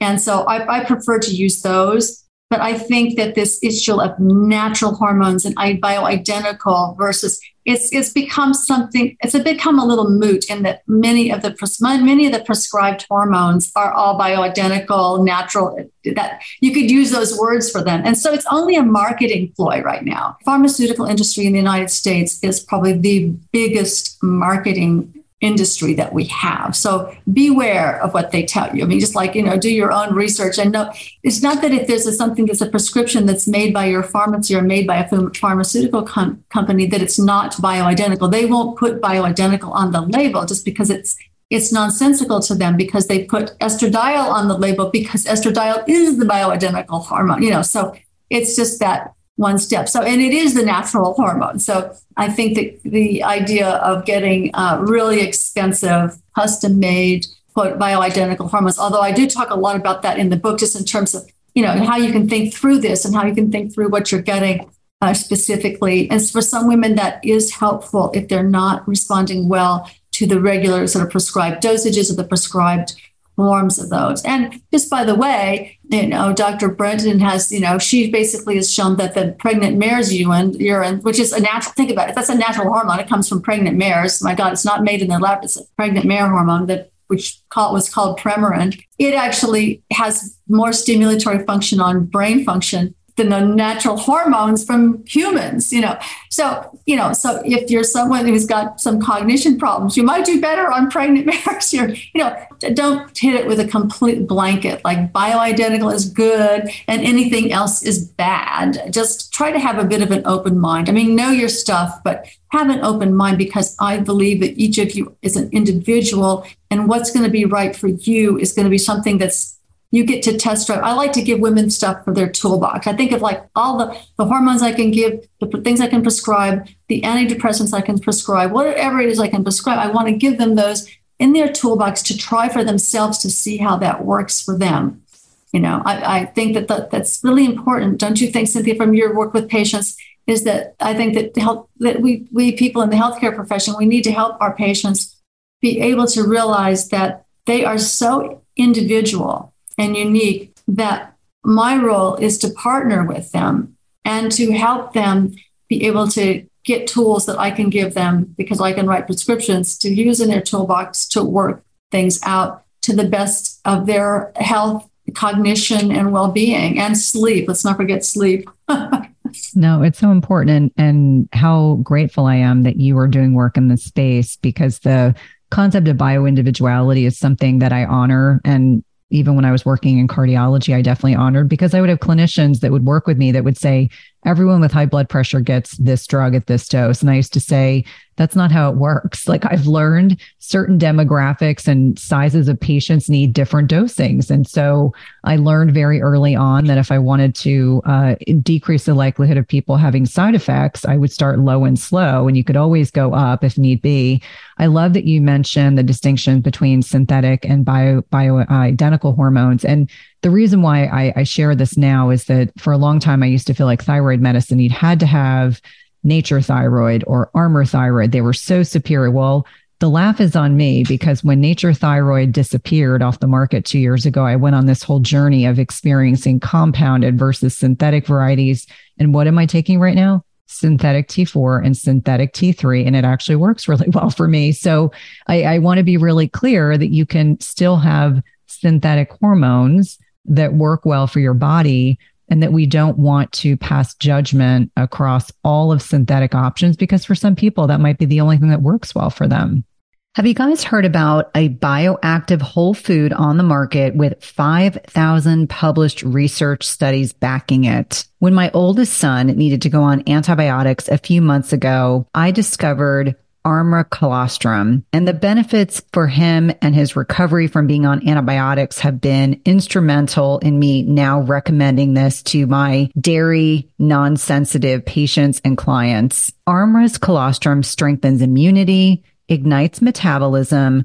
Speaker 2: And so I, I prefer to use those but I think that this issue of natural hormones and bioidentical versus it's it's become something it's become a little moot in that many of the many of the prescribed hormones are all bioidentical natural that you could use those words for them. And so it's only a marketing ploy right now. Pharmaceutical industry in the united states is probably the biggest marketing industry that we have. So beware of what they tell you. I mean, just like, you know, do your own research and know it's not that if there's a, something that's a prescription that's made by your pharmacy or made by a pharmaceutical com- company that it's not bioidentical. They won't put bioidentical on the label just because it's it's nonsensical to them because they put estradiol on the label because estradiol is the bioidentical hormone, you know. So it's just that one step. So, and it is the natural hormone. So, I think that the idea of getting uh, really expensive, custom made, quote, bioidentical hormones, although I do talk a lot about that in the book, just in terms of, you know, how you can think through this and how you can think through what you're getting uh, specifically. And for some women, that is helpful if they're not responding well to the regular sort of prescribed dosages or the prescribed forms of those. And just by the way, you know, Dr. Brinton has, you know, she basically has shown that the pregnant mare's urine, urine, which is a natural, think about it, that's a natural hormone. It comes from pregnant mares. My God, it's not made in the lab. It's a pregnant mare hormone that which call, was called Premarin. It actually has more stimulatory function on brain function than the natural hormones from humans, you know. So, you know, so if you're someone who's got some cognition problems, you might do better on pregnant mares. You're, you know, don't hit it with a complete blanket like bioidentical is good and anything else is bad. Just try to have a bit of an open mind. I mean, know your stuff, but have an open mind because I believe that each of you is an individual and what's going to be right for you is going to be something that's you get to test drive. I like to give women stuff for their toolbox. I think of like all the, the hormones I can give, the things I can prescribe, the antidepressants I can prescribe, whatever it is I can prescribe. I want to give them those in their toolbox to try for themselves to see how that works for them. You know, I, I think that, that that's really important. Don't you think, Cynthia, from your work with patients, is that I think that help that we we people in the healthcare profession, we need to help our patients be able to realize that they are so individual and unique that my role is to partner with them and to help them be able to get tools that I can give them because I can write prescriptions to use in their toolbox to work things out to the best of their health, cognition, and well being and sleep. Let's not forget sleep.
Speaker 1: no, it's so important. And, and how grateful I am that you are doing work in this space because the concept of bioindividuality is something that I honor and even when I was working in cardiology, I definitely honored because I would have clinicians that would work with me that would say, everyone with high blood pressure gets this drug at this dose. And I used to say, that's not how it works. Like I've learned certain demographics and sizes of patients need different dosings. And so I learned very early on that if I wanted to uh, decrease the likelihood of people having side effects, I would start low and slow, and you could always go up if need be. I love that you mentioned the distinction between synthetic and bio, bio identical hormones. And the reason why I, I share this now is that for a long time, I used to feel like thyroid medicine—you'd had to have Nature-Throid or Armour thyroid. They were so superior. Well, the laugh is on me because when Nature-Throid disappeared off the market two years ago, I went on this whole journey of experiencing compounded versus synthetic varieties. And what am I taking right now? Synthetic T4 and synthetic T3. And it actually works really well for me. So I, I want to be really clear that you can still have synthetic hormones that work well for your body and that we don't want to pass judgment across all of synthetic options because for some people that might be the only thing that works well for them. Have you guys heard about a bioactive whole food on the market with 5,000 published research studies backing it? When my oldest son needed to go on antibiotics a few months ago, I discovered Armra colostrum. And the benefits for him and his recovery from being on antibiotics have been instrumental in me now recommending this to my dairy non sensitive patients and clients. Armra's colostrum strengthens immunity, ignites metabolism,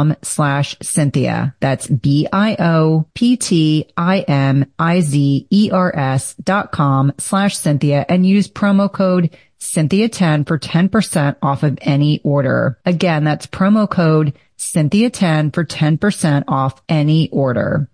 Speaker 1: bioptimizers.com slash Cynthia. That's B-I-O-P-T-I-M-I-Z-E-R-S dot com slash Cynthia and use promo code Cynthia 10 for 10% off of any order. Again, that's promo code Cynthia 10 for 10% off any order.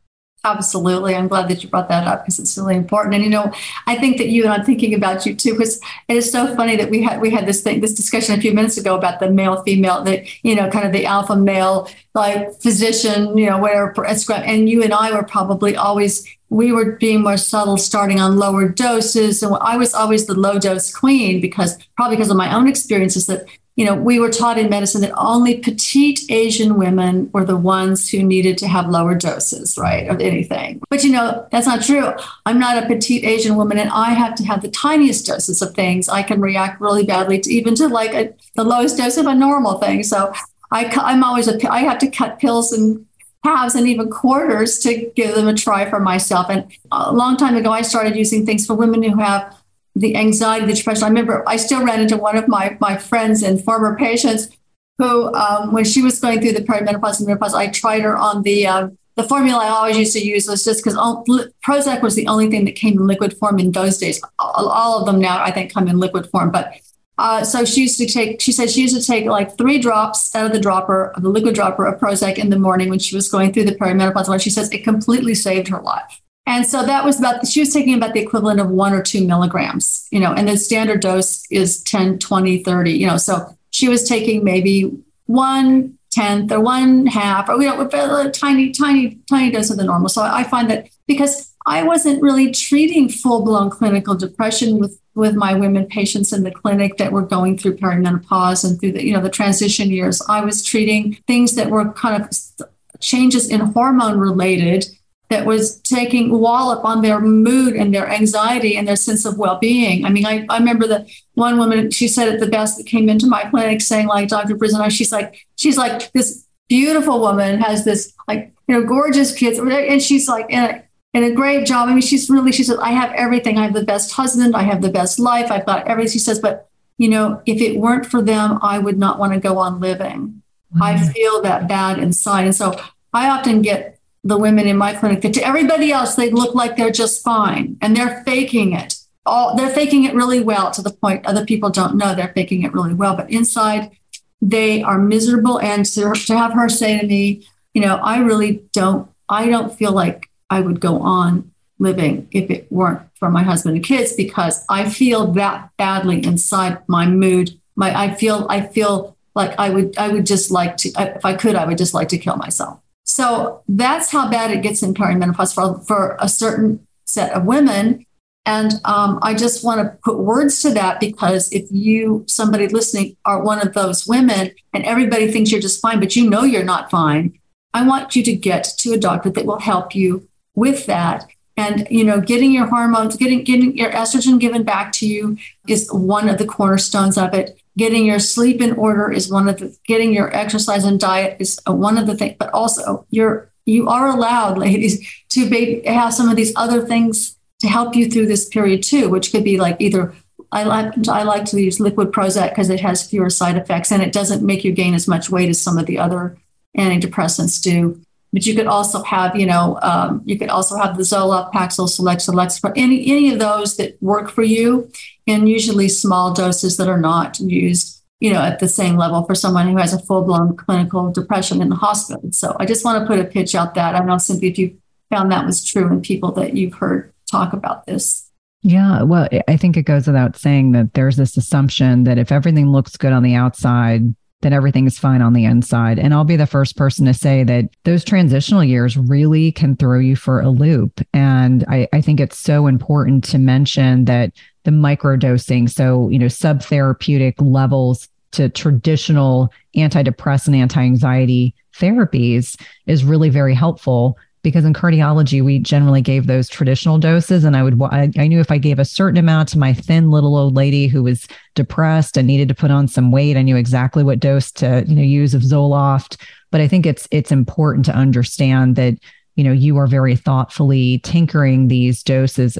Speaker 2: Absolutely. I'm glad that you brought that up because it's really important. And you know, I think that you and I'm thinking about you too, because it is so funny that we had we had this thing, this discussion a few minutes ago about the male female, that you know, kind of the alpha male like physician, you know, whatever and you and I were probably always we were being more subtle starting on lower doses. And I was always the low dose queen because probably because of my own experiences that you know, we were taught in medicine that only petite Asian women were the ones who needed to have lower doses, right, of anything. But, you know, that's not true. I'm not a petite Asian woman and I have to have the tiniest doses of things. I can react really badly to even to like a, the lowest dose of a normal thing. So I, I'm always, a, I have to cut pills and halves and even quarters to give them a try for myself. And a long time ago, I started using things for women who have the anxiety, the depression. I remember I still ran into one of my my friends and former patients who, um, when she was going through the perimenopause and menopause, I tried her on the uh, the formula I always used to use was just because Prozac was the only thing that came in liquid form in those days. All, all, of them now, I think, come in liquid form. But uh, so she used to take, she said she used to take like three drops out of the dropper, of the liquid dropper of Prozac in the morning when she was going through the perimenopause. And she says it completely saved her life. And so that was about, she was taking about the equivalent of one or two milligrams, you know, and the standard dose is 10, 20, 30, you know. So she was taking maybe one tenth or one half, or, you know, a tiny, tiny, tiny dose of the normal. So I find that because I wasn't really treating full blown clinical depression with with my women patients in the clinic that were going through perimenopause and through the you know the transition years. I was treating things that were kind of changes in hormone related that was taking wallop on their mood and their anxiety and their sense of well-being. I mean, I, I remember the one woman, she said it the best that came into my clinic saying like, Dr. Brizendine, she's like, she's like this beautiful woman has this like, you know, gorgeous kids. And she's like in a, in a great job. I mean, she's really, she said, I have everything. I have the best husband. I have the best life. I've got everything. She says, but you know, if it weren't for them, I would not want to go on living. Mm-hmm. I feel that bad inside. And so I often get the women in my clinic that to everybody else, they look like they're just fine and they're faking it. All they're faking it really well to the point other people don't know they're faking it really well. But inside, they are miserable. And to, to have her say to me, you know, I really don't, I don't feel like I would go on living if it weren't for my husband and kids because I feel that badly inside my mood. My I feel I feel like I would I would just like to if I could I would just like to kill myself. So that's how bad it gets in perimenopause for, for a certain set of women. And um, I just want to put words to that because if you, somebody listening, are one of those women and everybody thinks you're just fine, but you know you're not fine, I want you to get to a doctor that will help you with that. And you know, getting your hormones, getting getting your estrogen given back to you is one of the cornerstones of it getting your sleep in order is one of the getting your exercise and diet is one of the things but also you're you are allowed ladies to be, have some of these other things to help you through this period too which could be like either I like I like to use liquid Prozac because it has fewer side effects and it doesn't make you gain as much weight as some of the other antidepressants do. But you could also have, you know, um, you could also have the Zoloft, Paxil, Select, Select, any any of those that work for you in usually small doses that are not used, you know, at the same level for someone who has a full blown clinical depression in the hospital. So I just want to put a pitch out that I don't know, if you found that was true in people that you've heard talk about this.
Speaker 1: Yeah, well, I think it goes without saying that there's this assumption that if everything looks good on the outside, that everything is fine on the inside. And I'll be the first person to say that those transitional years really can throw you for a loop. And I, I think it's so important to mention that the microdosing, so, you know, subtherapeutic levels to traditional antidepressant, anti anxiety therapies is really very helpful because in cardiology we generally gave those traditional doses. And i would I, I, knew if i gave a certain amount to my thin little old lady who was depressed and needed to put on some weight i knew exactly what dose to you know use of zoloft. But i think it's it's important to understand that you know you are very thoughtfully tinkering these doses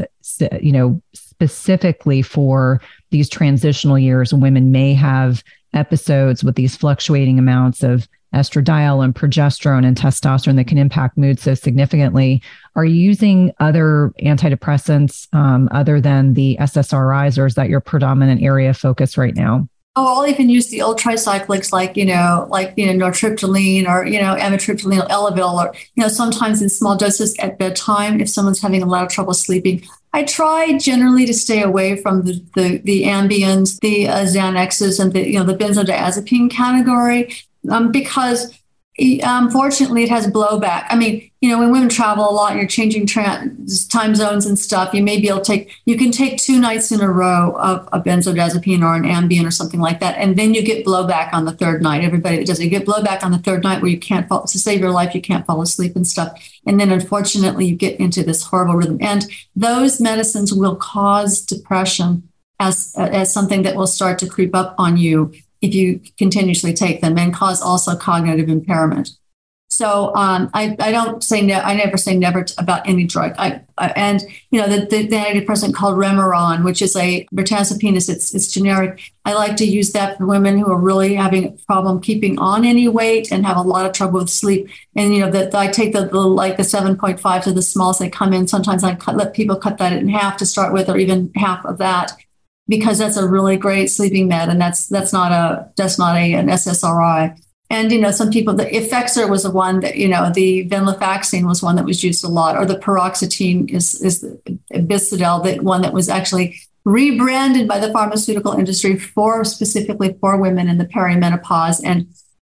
Speaker 1: you know specifically for these transitional years. Women may have episodes with these fluctuating amounts of estradiol and progesterone and testosterone that can impact mood so significantly. Are you using other antidepressants um, other than the SSRIs, or is that your predominant area of focus right now?
Speaker 2: Oh, I'll even use the old tricyclics like, you know, like, you know, nortriptyline or, you know, amitriptyline or Elavil or, you know, sometimes in small doses at bedtime if someone's having a lot of trouble sleeping. I try generally to stay away from the, the, the Ambiens, the uh, Xanaxes, and the, you know, the benzodiazepine category um, because unfortunately it has blowback. I mean, you know, when women travel a lot and you're changing trans, time zones and stuff, you may be able to take, you can take two nights in a row of a benzodiazepine or an Ambien or something like that. And then you get blowback on the third night. Everybody that does it, you get blowback on the third night where you can't fall, to save your life, you can't fall asleep and stuff. And then unfortunately you get into this horrible rhythm. And those medicines will cause depression as, as something that will start to creep up on you if you continuously take them and cause also cognitive impairment. So um, I, I don't say ne- I never say never t- about any drug. I, and you know the, the, the, antidepressant called Remeron, which is a mirtazapine, it's it's generic. I like to use that for women who are really having a problem keeping on any weight and have a lot of trouble with sleep. And you know that I take the, the like the seven point five to the smallest they come in. Sometimes I cut, let people cut that in half to start with, or even half of that because that's a really great sleeping med, and that's that's not a that's not a an SSRI. And you know, some people the Effexor was the one that you know the venlafaxine was one that was used a lot, or the paroxetine is is the Brisdelle, the one that was actually rebranded by the pharmaceutical industry for specifically for women in the perimenopause. And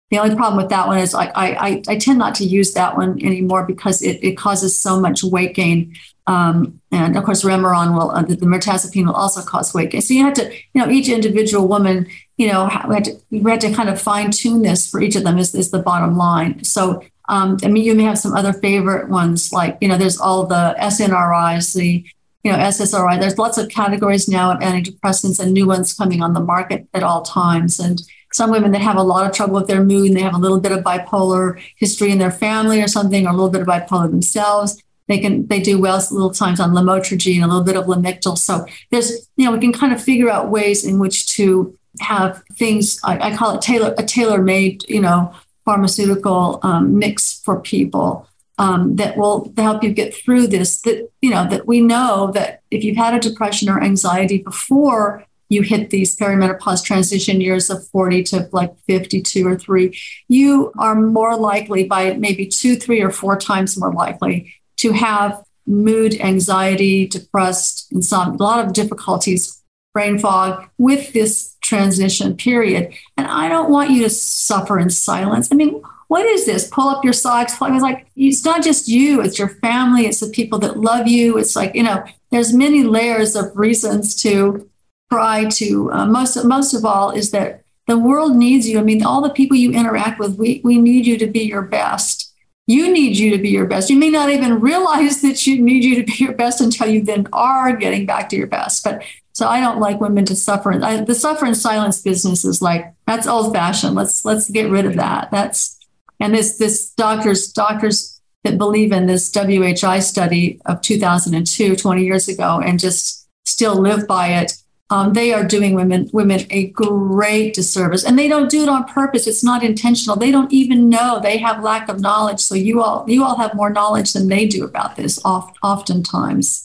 Speaker 2: the only problem with that one is I, I, I tend not to use that one anymore because it, it causes so much weight gain. Um, and of course, Remeron will, uh, the, the mirtazapine will also cause weight gain. So you have to, you know, each individual woman, you know, we had to, we had to kind of fine tune this for each of them is, is the bottom line. So, um, I mean, you may have some other favorite ones like, you know, there's all the SNRIs, the, you know, SSRI. There's lots of categories now of antidepressants and new ones coming on the market at all times. And some women that have a lot of trouble with their mood and they have a little bit of bipolar history in their family or something, or a little bit of bipolar themselves. They can they do well little times on lamotrigine, a little bit of lamictal. So there's you know we can kind of figure out ways in which to have things. I, I call it tailor a tailor made you know pharmaceutical um, mix for people um, that will help you get through this. That you know that we know that if you've had a depression or anxiety before you hit these perimenopause transition years of 40 to like 52 or 3 you are more likely by maybe two three or four times more likely to have mood anxiety depressed insomnia a lot of difficulties brain fog with this transition period. And i don't want you to suffer in silence. I mean what is this? Pull up your socks I it's like it's not just you it's your family it's the people that love you it's like you know there's many layers of reasons to try to uh, most most of all is that the world needs you. I mean, all the people you interact with, we we need you to be your best. You need you to be your best. You may not even realize that you need you to be your best until you then are getting back to your best. But so I don't like women to suffer. I, the suffer in silence business is like that's old fashioned. Let's let's get rid of that. That's and this this doctors doctors that believe in this WHI study of 2002, 20 years ago, and just still live by it um, they are doing women women a great disservice. And they don't do it on purpose. It's not intentional. They don't even know. They have lack of knowledge. So you all you all have more knowledge than they do about this oft, oftentimes.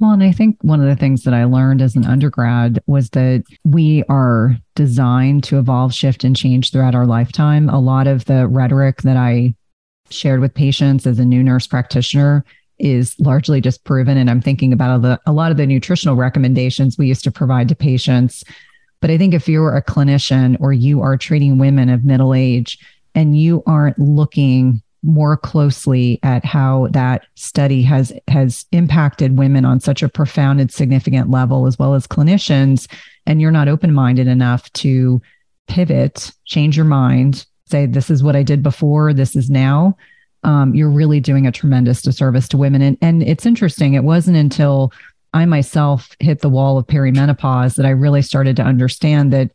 Speaker 1: Well and i think one of the things that i learned as an undergrad was that we are designed to evolve shift and change throughout our lifetime. A lot of the rhetoric that i shared with patients as a new nurse practitioner is largely just proven. And I'm thinking about a lot of the nutritional recommendations we used to provide to patients. But I think if you're a clinician or you are treating women of middle age and you aren't looking more closely at how that study has has impacted women on such a profound and significant level as well as clinicians and you're not open-minded enough to pivot change your mind say this is what i did before this is now um, you're really doing a tremendous disservice to women. And, and it's interesting, it wasn't until I myself hit the wall of perimenopause that I really started to understand that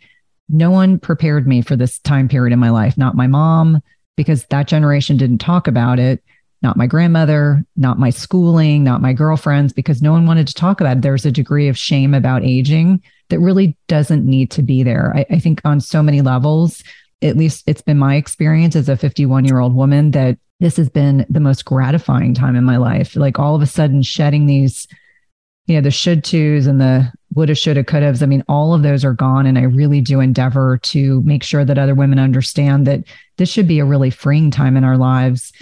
Speaker 1: no one prepared me for this time period in my life, not my mom, because that generation didn't talk about it, not my grandmother, not my schooling, not my girlfriends, because no one wanted to talk about it. There's a degree of shame about aging that really doesn't need to be there. I, I think on so many levels, at least it's been my experience as a 51 year old woman that this has been the most gratifying time in my life. Like all of a sudden shedding these, you know, the should tos and the woulda, shoulda, could have. I mean, all of those are gone. And I really do endeavor to make sure that other women understand that this should be a really freeing time in our lives.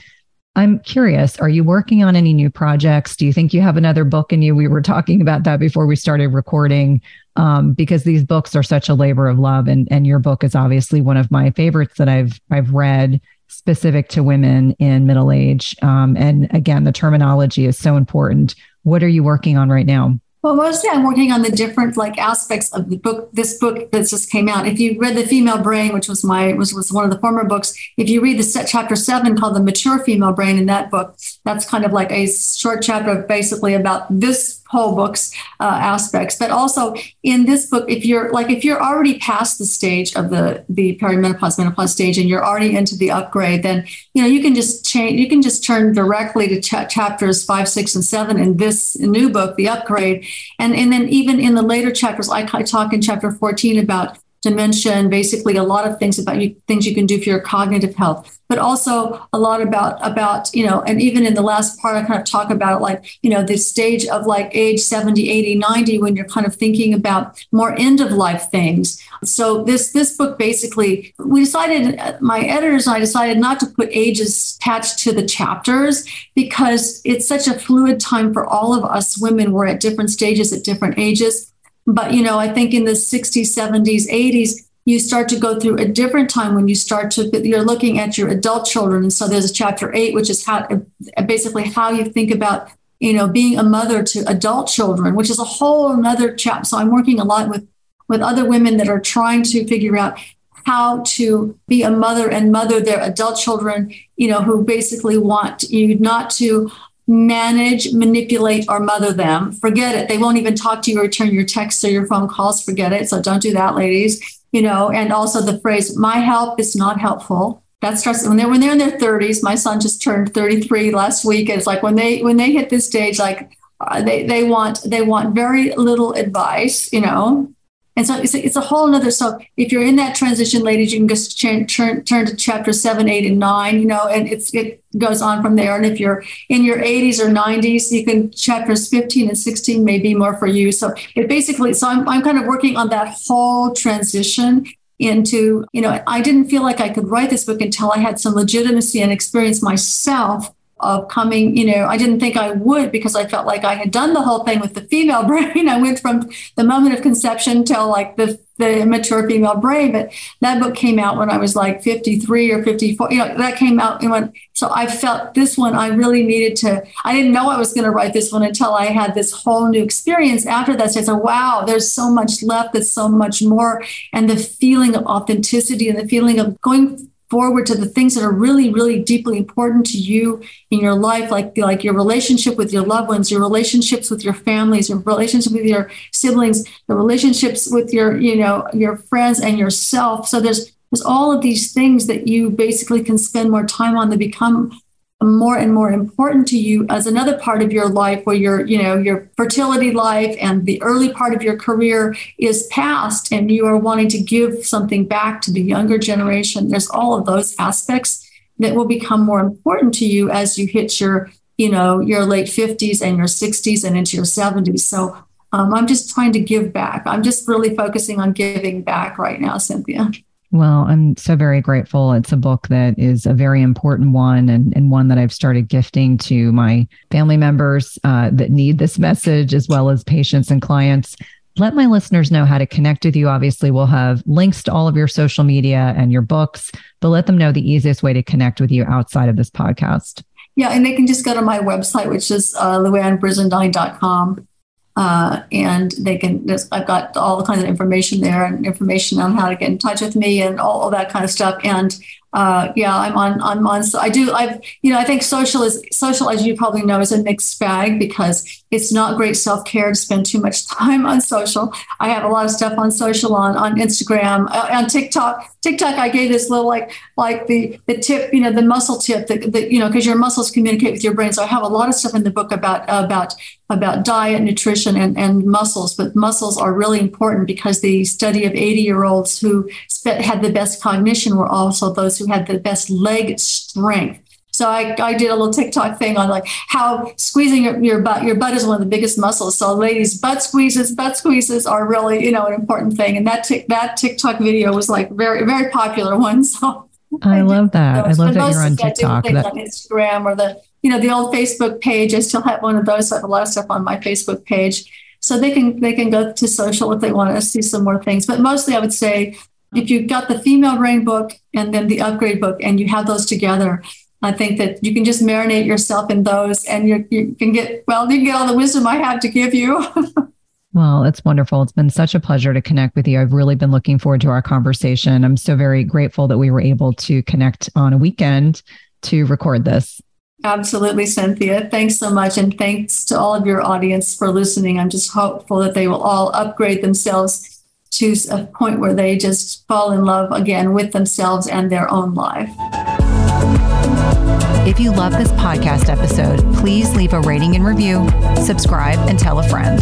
Speaker 1: I'm curious, are you working on any new projects? Do you think you have another book in you? We were talking about that before we started recording, um, because these books are such a labor of love. And, and your book is obviously one of my favorites that I've, I've read specific to women in middle age. Um, and again, the terminology is so important. What are you working on right now?
Speaker 2: Well, mostly I'm working on the different like aspects of the book. This book that just came out. If you read the Female Brain, which was my was was one of the former books, if you read the set chapter seven called the Mature Female Brain in that book, that's kind of like a short chapter basically about this whole book's uh, aspects. But also in this book, if you're like if you're already past the stage of the the perimenopause menopause stage and you're already into the upgrade, then you know you can just change. You can just turn directly to ch- chapters five, six, and seven in this new book, the upgrade, and and then even in the later chapters, I, I talk in chapter fourteen about to mention basically a lot of things about you, things you can do for your cognitive health, but also a lot about about you know, and even in the last part, I kind of talk about like you know the stage of like age 70, 80, 90 when you're kind of thinking about more end of life things. So this this book basically we decided my editors and I decided not to put ages attached to the chapters because it's such a fluid time for all of us women. We're at different stages at different ages but, you know, I think in the 60s, 70s, 80s, you start to go through a different time when you start to, you're looking at your adult children. And so there's a chapter eight, which is how, basically how you think about, you know, being a mother to adult children, which is a whole another chapter. So I'm working a lot with, with other women that are trying to figure out how to be a mother and mother their adult children, you know, who basically want you not to manage, manipulate, or mother them. Forget it. They won't even talk to you or return your texts or your phone calls. Forget it. So don't do that, ladies. You know, and also the phrase, my help is not helpful. That starts when they're when they're in their 30s. My son just turned 33 last week. It's like when they when they hit this stage, like uh, they they want they want very little advice, you know, and so it's a, it's a whole other. So if you're in that transition, ladies, you can just turn, turn, turn to chapter seven, eight, and nine, you know, and it's, it goes on from there. And if you're in your 80s or 90s, you can chapters 15 and 16 may be more for you. So it basically, so I'm, I'm kind of working on that whole transition into, you know, I didn't feel like I could write this book until I had some legitimacy and experience myself of coming, you know, I didn't think I would because I felt like I had done the whole thing with the female brain. I went from the moment of conception till like the the mature female brain. But that book came out when I was like 53 or 54. You know, that came out and when so I felt this one I really needed to. I didn't know I was going to write this one until I had this whole new experience after that. So I said, wow, there's so much left. There's so much more, and the feeling of authenticity and the feeling of going forward to the things that are really really deeply important to you in your life like like your relationship with your loved ones your relationships with your families your relationship with your siblings the relationships with your you know your friends and yourself. So there's there's all of these things that you basically can spend more time on that become more and more important to you as another part of your life where your you know your fertility life and the early part of your career is past and you are wanting to give something back to the younger generation. There's all of those aspects that will become more important to you as you hit your you know your late 50s and your 60s and into your 70s so um, i'm just trying to give back. I'm just really focusing on giving back right now cynthia
Speaker 1: well, I'm so very grateful. It's a book that is a very important one and, and one that I've started gifting to my family members uh, that need this message, as well as patients and clients. Let my listeners know how to connect with you. Obviously, we'll have links to all of your social media and your books, but let them know the easiest way to connect with you outside of this podcast.
Speaker 2: Yeah, and they can just go to my website, which is uh. Uh, and they can, I've got all the kinds of information there and information on how to get in touch with me and all, all that kind of stuff. And uh, yeah, I'm on, on, so I do, I've, you know, I think social is, social, as you probably know, is a mixed bag because it's not great self-care to spend too much time on social. I have a lot of stuff on social, on, on Instagram, uh, on TikTok. TikTok, I gave this little, like, like the, the tip, you know, the muscle tip that, that you know, because your muscles communicate with your brain. So I have a lot of stuff in the book about, about, about diet, nutrition, and, and muscles, but muscles are really important because the study of 80 year olds who had the best cognition were also those who had the best leg strength. So I, I did a little TikTok thing on like how squeezing your, your butt, your butt is one of the biggest muscles. So ladies, butt squeezes, butt squeezes are really, you know, an important thing. And that, tic, that TikTok video was like very, very popular one. So
Speaker 1: I, I love that. Those. I love but that you're on TikTok.
Speaker 2: That... on Instagram or the, you know, the old Facebook page. I still have one of those. I have a lot of stuff on my Facebook page. So they can they can go to social if they want to see some more things. But mostly I would say if you've got the female brain book and then the upgrade book and you have those together, I think that you can just marinate yourself in those and you, you can get, well, you can get all the wisdom I have to give you.
Speaker 1: well, it's wonderful. It's been such a pleasure to connect with you. I've really been looking forward to our conversation. I'm so very grateful that we were able to connect on a weekend to record this.
Speaker 2: Absolutely, Cynthia. Thanks so much. And thanks to all of your audience for listening. I'm just hopeful that they will all upgrade themselves to a point where they just fall in love again with themselves and their own life.
Speaker 1: If you love this podcast episode, please leave a rating and review, subscribe, and tell a friend.